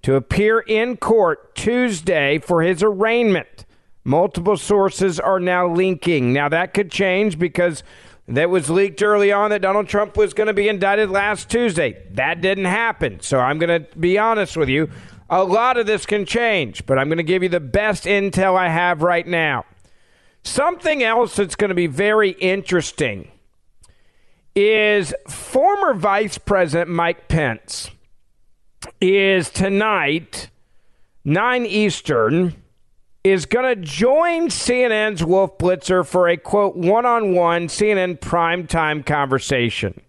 to appear in court Tuesday for his arraignment. Multiple sources are now linking. Now, that could change because that was leaked early on that Donald Trump was going to be indicted last Tuesday. That didn't happen. So I'm going to be honest with you. A lot of this can change, but I'm going to give you the best intel I have right now. Something else that's going to be very interesting is former Vice President Mike Pence is tonight, 9 Eastern, is going to join CNN's Wolf Blitzer for a quote one on one CNN primetime conversation.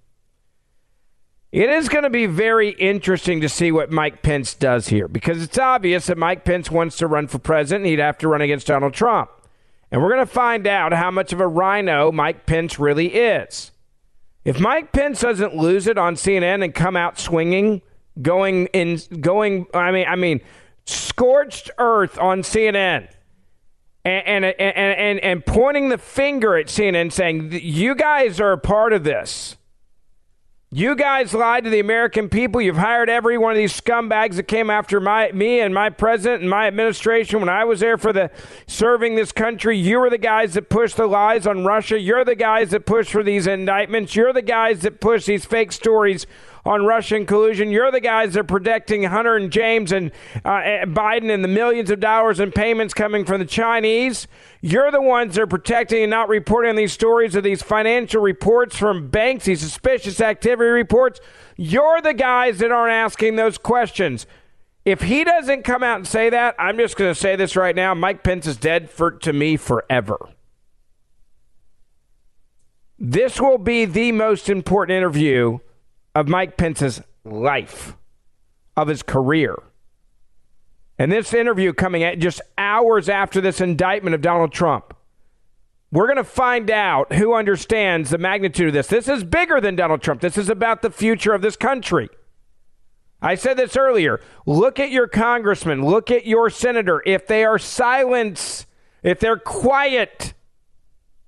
It is going to be very interesting to see what Mike Pence does here because it's obvious that Mike Pence wants to run for president. He'd have to run against Donald Trump. And we're going to find out how much of a RINO Mike Pence really is. If Mike Pence doesn't lose it on CNN and come out swinging, going in, going, I mean, I mean, scorched earth on CNN. And, and, and, and, and pointing the finger at CNN saying, You guys are a part of this. You guys lied to the American people. You've hired every one of these scumbags that came after my me and my president and my administration when I was there for the serving this country. You were the guys that pushed the lies on Russia. You're the guys that pushed for these indictments. You're the guys that push these fake stories on Russian collusion. You're the guys that are protecting Hunter and James and uh, Biden and the millions of dollars in payments coming from the Chinese. You're the ones that are protecting and not reporting these stories of these financial reports from banks, these suspicious activity reports. You're the guys that aren't asking those questions. If he doesn't come out and say that, I'm just going to say this right now. Mike Pence is dead for to me forever. This will be the most important interview of Mike Pence's life, of his career. And this interview coming at just hours after this indictment of Donald Trump. We're going to find out who understands the magnitude of this. This is bigger than Donald Trump. This is about the future of this country. I said this earlier. Look at your congressman, look at your senator. If they are silent, if they're quiet,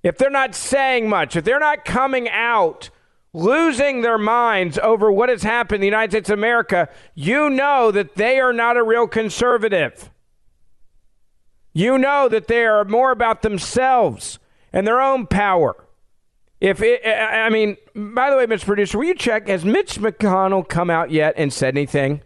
if they're not saying much, if they're not coming out, losing their minds over what has happened in the United States of America, you know that they are not a real conservative. You know that they are more about themselves and their own power. If it, I mean, by the way, Mr. Producer, will you check? Has Mitch McConnell come out yet and said anything?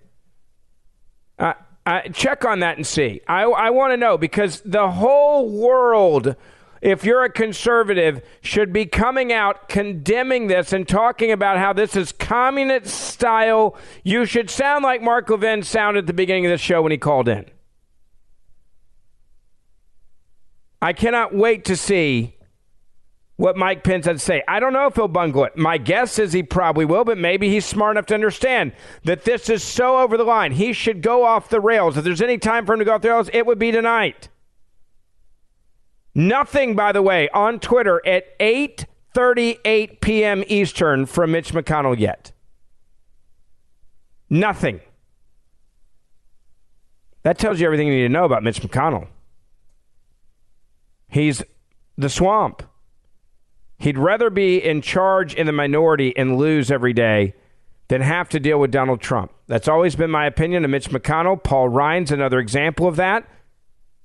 Uh, uh, check on that and see. I, I want to know because the whole world, if you're a conservative, should be coming out condemning this and talking about how this is communist style. You should sound like Mark Levin sounded at the beginning of the show when he called in. I cannot wait to see what Mike Pence had to say. I don't know if he'll bungle it. My guess is he probably will, but maybe he's smart enough to understand that this is so over the line. He should go off the rails. If there's any time for him to go off the rails, it would be tonight. Nothing, by the way, on Twitter at 8:38 p.m. Eastern from Mitch McConnell yet. Nothing. That tells you everything you need to know about Mitch McConnell. He's the swamp. He'd rather be in charge in the minority and lose every day than have to deal with Donald Trump. That's always been my opinion of Mitch McConnell. Paul Ryan's another example of that.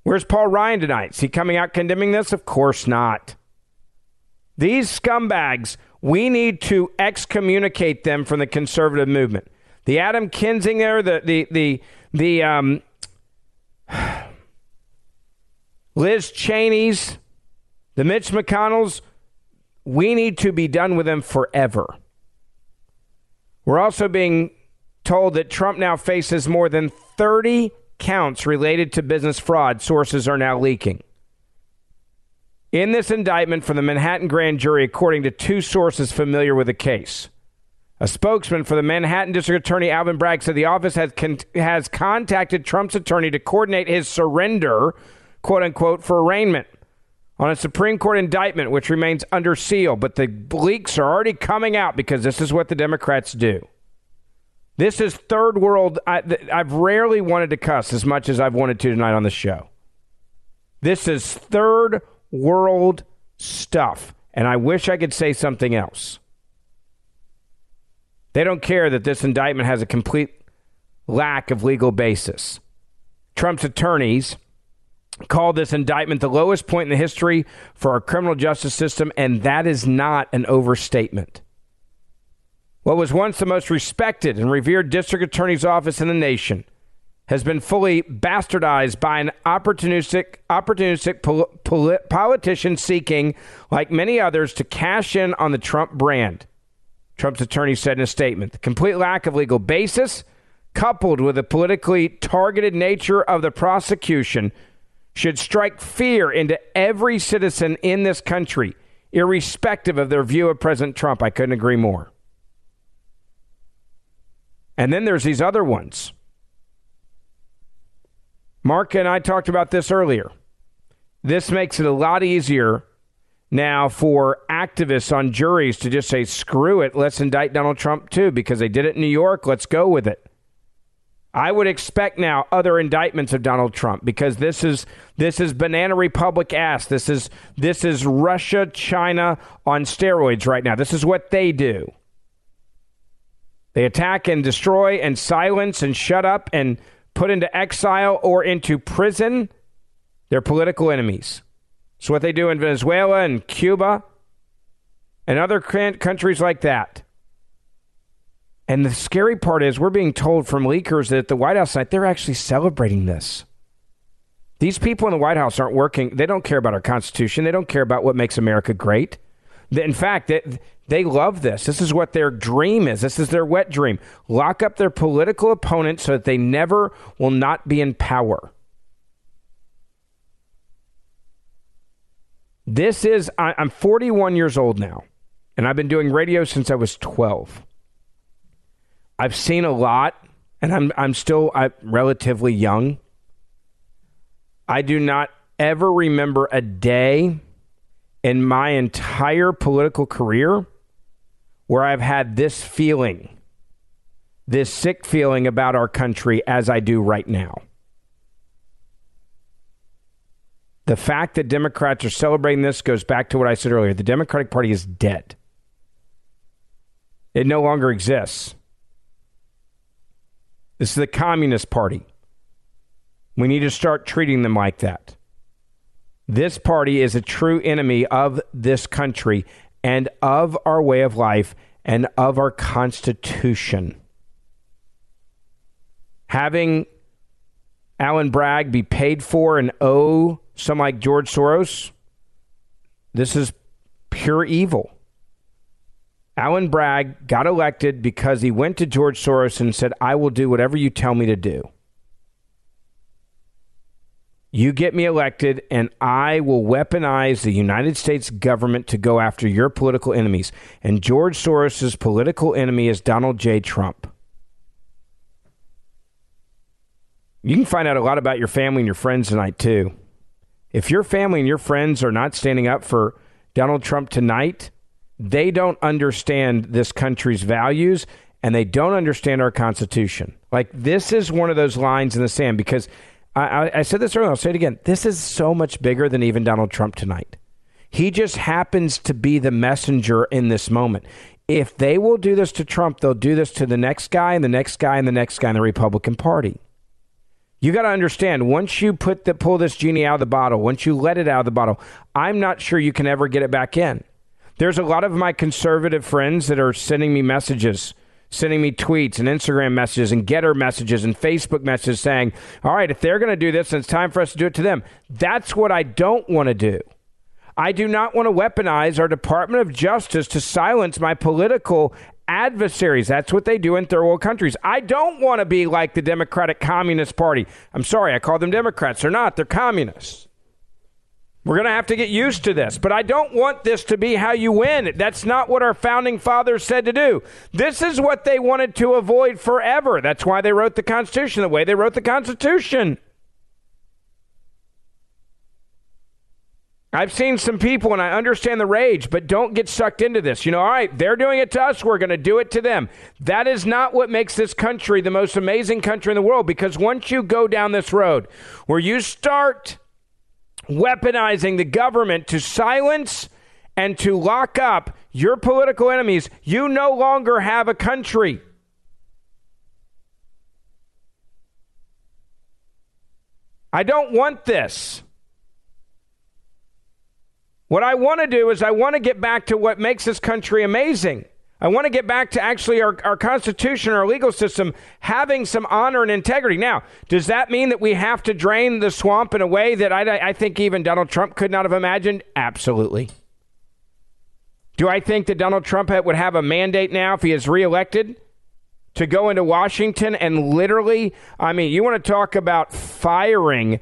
Where's Paul Ryan tonight? Is he coming out condemning this? Of course not. These scumbags, we need to excommunicate them from the conservative movement. The Adam Kinzinger, the the the the um, (sighs) Liz Cheney's, the Mitch McConnells, we need to be done with them forever. We're also being told that Trump now faces more than 30 counts related to business fraud, sources are now leaking. In this indictment from the Manhattan grand jury, according to two sources familiar with the case, a spokesman for the Manhattan District Attorney Alvin Bragg said the office has, con- has contacted Trump's attorney to coordinate his surrender, quote unquote, for arraignment on a Supreme Court indictment which remains under seal, but the leaks are already coming out because this is what the Democrats do. This is third world. I, have rarely wanted to cuss as much as I've wanted to tonight on the show. This is third world stuff, and I wish I could say something else. They don't care that this indictment has a complete lack of legal basis. Trump's attorneys called this indictment the lowest point in the history for our criminal justice system, and that is not an overstatement. What was once the most respected and revered district attorney's office in the nation has been fully bastardized by an opportunistic, opportunistic pol- pol- politician seeking, like many others, to cash in on the Trump brand. Trump's attorney said in a statement the complete lack of legal basis, coupled with the politically targeted nature of the prosecution, should strike fear into every citizen in this country, irrespective of their view of President Trump. I couldn't agree more. And then there's these other ones. Mark and I talked about this earlier. This makes it a lot easier now for activists on juries to just say, screw it, let's indict Donald Trump too, because they did it in New York, let's go with it. I would expect now other indictments of Donald Trump because this is this is banana republic ass. This is this is Russia China on steroids right now. This is what they do. They attack and destroy and silence and shut up and put into exile or into prison their political enemies. It's what they do in Venezuela and Cuba and other countries like that. And the scary part is we're being told from leakers that at the White House night, they're actually celebrating this. These people in the White House aren't working. They don't care about our Constitution. They don't care about what makes America great. In fact, they, love this. This is what their dream is. This is their wet dream. Lock up their political opponents so that they never will not be in power. This is, I'm 41 years old now, and I've been doing radio since I was 12. I've seen a lot, and I'm, I'm still I'm relatively young. I do not ever remember a day in my entire political career where I've had this feeling, this sick feeling about our country as I do right now. The fact that Democrats are celebrating this goes back to what I said earlier. The Democratic Party is dead. It no longer exists. This is the Communist Party. We need to start treating them like that. This party is a true enemy of this country and of our way of life and of our Constitution. Having Alvin Bragg be paid for and owe some like George Soros, this is pure evil. Alvin Bragg got elected because he went to George Soros and said, I will do whatever you tell me to do. You get me elected, and I will weaponize the United States government to go after your political enemies. And George Soros' political enemy is Donald J. Trump. You can find out a lot about your family and your friends tonight, too. If your family and your friends are not standing up for Donald Trump tonight, they don't understand this country's values and they don't understand our Constitution. Like, this is one of those lines in the sand because I, I, said this earlier, I'll say it again. This is so much bigger than even Donald Trump tonight. He just happens to be the messenger in this moment. If they will do this to Trump, they'll do this to the next guy and the next guy and the next guy in the Republican Party. You got to understand, once you put the pull this genie out of the bottle, once you let it out of the bottle, I'm not sure you can ever get it back in. There's a lot of my conservative friends that are sending me messages sending me tweets and Instagram messages and GETTR messages and Facebook messages saying, all right, if they're going to do this, then it's time for us to do it to them. That's what I don't want to do. I do not want to weaponize our Department of Justice to silence my political adversaries. That's what they do in third world countries. I don't want to be like the Democratic Communist Party. I'm sorry, I call them Democrats. They're not, they're communists. We're going to have to get used to this. But I don't want this to be how you win. That's not what our founding fathers said to do. This is what they wanted to avoid forever. That's why they wrote the Constitution the way they wrote the Constitution. I've seen some people and I understand the rage, but don't get sucked into this. You know, all right, they're doing it to us, we're going to do it to them. That is not what makes this country the most amazing country in the world because once you go down this road where you start weaponizing the government to silence and to lock up your political enemies, you no longer have a country. I don't want this. What I want to do is I want to get back to what makes this country amazing. I want to get back to actually our, our Constitution, our legal system having some honor and integrity. Now, does that mean that we have to drain the swamp in a way that I, I think even Donald Trump could not have imagined? Absolutely. Do I think that Donald Trump would have a mandate now if he is reelected to go into Washington and literally, I mean, you want to talk about firing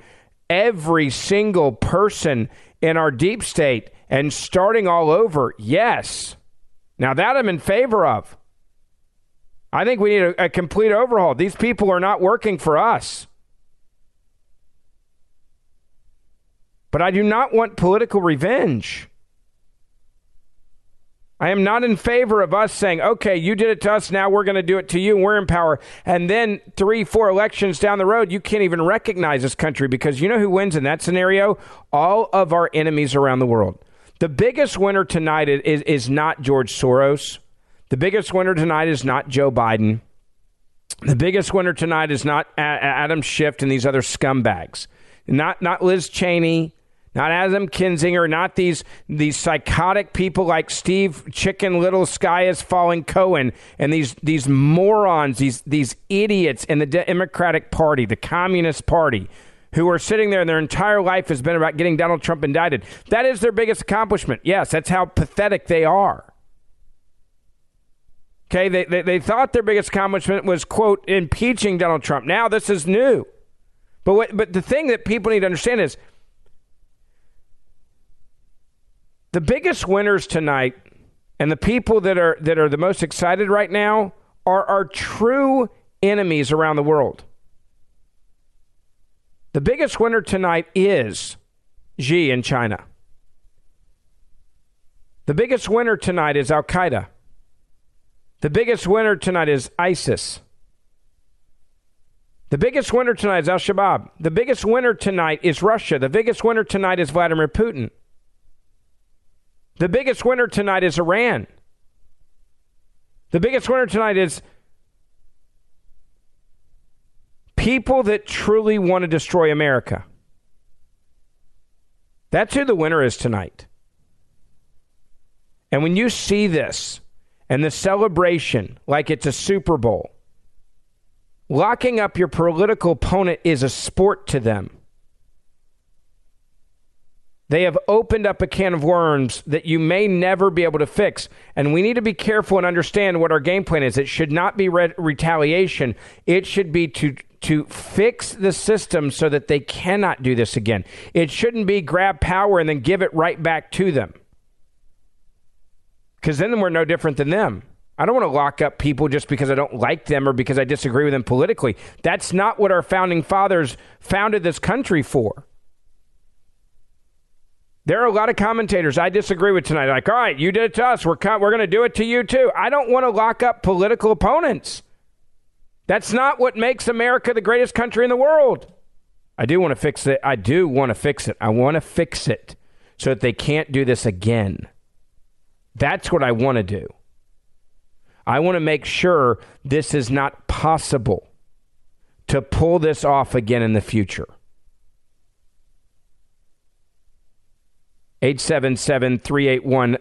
every single person in our deep state and starting all over? Yes. Now, that I'm in favor of. I think we need a, a, complete overhaul. These people are not working for us. But I do not want political revenge. I am not in favor of us saying, okay, you did it to us, now we're going to do it to you, we're in power. And then three, four elections down the road, you can't even recognize this country because you know who wins in that scenario? All of our enemies around the world. The biggest winner tonight is, is not George Soros. The biggest winner tonight is not Joe Biden. The biggest winner tonight is not Adam Schiff and these other scumbags. Not, not Liz Cheney, not Adam Kinzinger, not these these psychotic people like Steve Chicken Little Sky is Falling Cohen and these these morons, these these idiots in the Democratic Party, the Communist Party, who are sitting there and their entire life has been about getting Donald Trump indicted. That is their biggest accomplishment. Yes, that's how pathetic they are. Okay, they, they, they thought their biggest accomplishment was, quote, impeaching Donald Trump. Now this is new. But, what, but the thing that people need to understand is the biggest winners tonight and the people that are, that are the most excited right now are our true enemies around the world. The biggest winner tonight is Xi in China. The biggest winner tonight is Al Qaeda. The biggest winner tonight is ISIS. The biggest winner tonight is Al Shabaab. The biggest winner tonight is Russia. The biggest winner tonight is Vladimir Putin. The biggest winner tonight is Iran. The biggest winner tonight is people that truly want to destroy America. That's who the winner is tonight. And when you see this, and the celebration like it's a Super Bowl. Locking up your political opponent is a sport to them. They have opened up a can of worms that you may never be able to fix. And we need to be careful and understand what our game plan is. It should not be re- retaliation, it should be to, to fix the system so that they cannot do this again. It shouldn't be grab power and then give it right back to them because then we're no different than them. I don't want to lock up people just because I don't like them or because I disagree with them politically. That's not what our founding fathers founded this country for. There are a lot of commentators I disagree with tonight. Like, all right, you did it to us. We're, we're going to do it to you too. I don't want to lock up political opponents. That's not what makes America the greatest country in the world. I do want to fix it. I do want to fix it. I want to fix it so that they can't do this again. That's what I want to do. I want to make sure this is not possible to pull this off again in the future. 877 381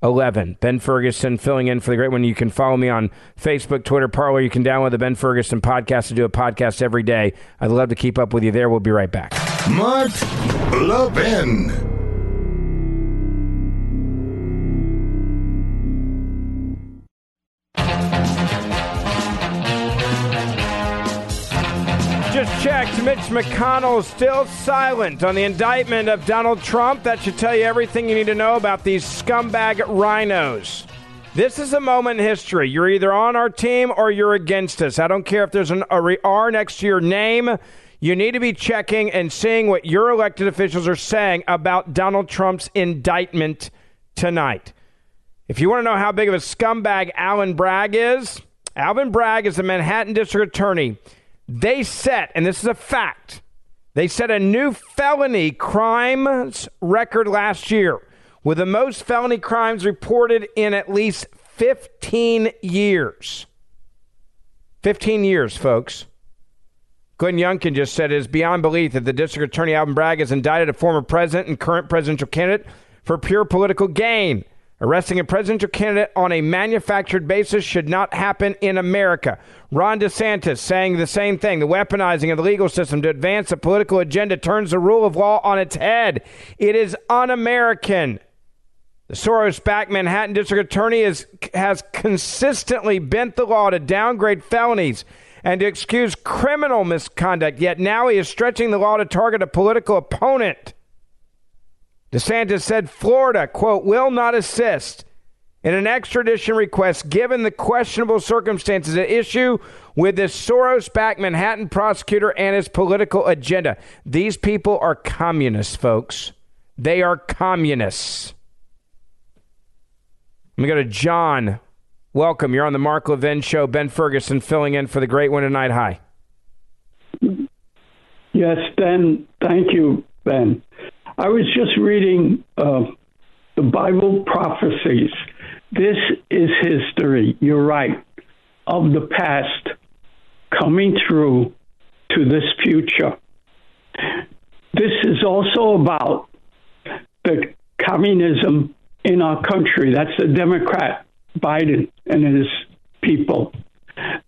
3811. Ben Ferguson filling in for the great one. You can follow me on Facebook, Twitter, Parler. You can download the Ben Ferguson podcast to do a podcast every day. I'd love to keep up with you there. We'll be right back. Mark Levin. Checked. Mitch McConnell still silent on the indictment of Donald Trump. That should tell you everything you need to know about these scumbag RINOs. This is a moment in history. You're either on our team or you're against us. I don't care if there's an R next to your name. You need to be checking and seeing what your elected officials are saying about Donald Trump's indictment tonight. If you want to know how big of a scumbag Alvin Bragg is, Alvin Bragg is the Manhattan District Attorney. They set, and this is a fact, they set a new felony crimes record last year with the most felony crimes reported in at least 15 years. 15 years, folks. Glenn Youngkin just said it is beyond belief that the district attorney Alvin Bragg has indicted a former president and current presidential candidate for pure political gain. Arresting a presidential candidate on a manufactured basis should not happen in America. Ron DeSantis saying the same thing. The weaponizing of the legal system to advance a political agenda turns the rule of law on its head. It is un American. The Soros backed Manhattan District Attorney is, has consistently bent the law to downgrade felonies and to excuse criminal misconduct, yet now he is stretching the law to target a political opponent. DeSantis said Florida, quote, will not assist in an extradition request given the questionable circumstances at issue with this Soros backed Manhattan prosecutor and his political agenda. These people are communists, folks. They are communists. Let me go to John. Welcome. You're on the Mark Levin Show. Ben Ferguson filling in for the great one tonight. Hi. Yes, Ben. Thank you, Ben. I was just reading uh, the Bible prophecies. This is history, you're right, of the past coming through to this future. this is also about the communism in our country. That's the Democrat, Biden, and his people.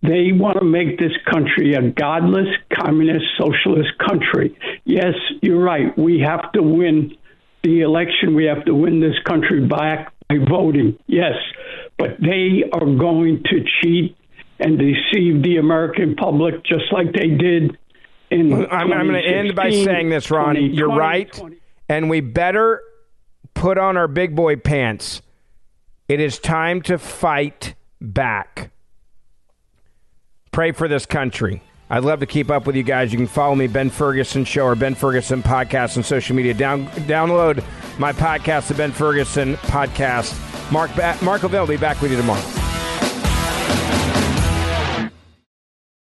They want to make this country a godless, communist, socialist country. Yes, you're right. We have to win the election. We have to win this country back by voting. Yes. But they are going to cheat and deceive the American public just like they did in. I'm, I'm going to end by saying this, Ron. You're right. And we better put on our big boy pants. It is time to fight back. Pray for this country. I'd love to keep up with you guys. You can follow me, Ben Ferguson Show or Ben Ferguson Podcast on social media. Down, download my podcast, the Ben Ferguson Podcast. Mark, ba- Mark will be back with you tomorrow.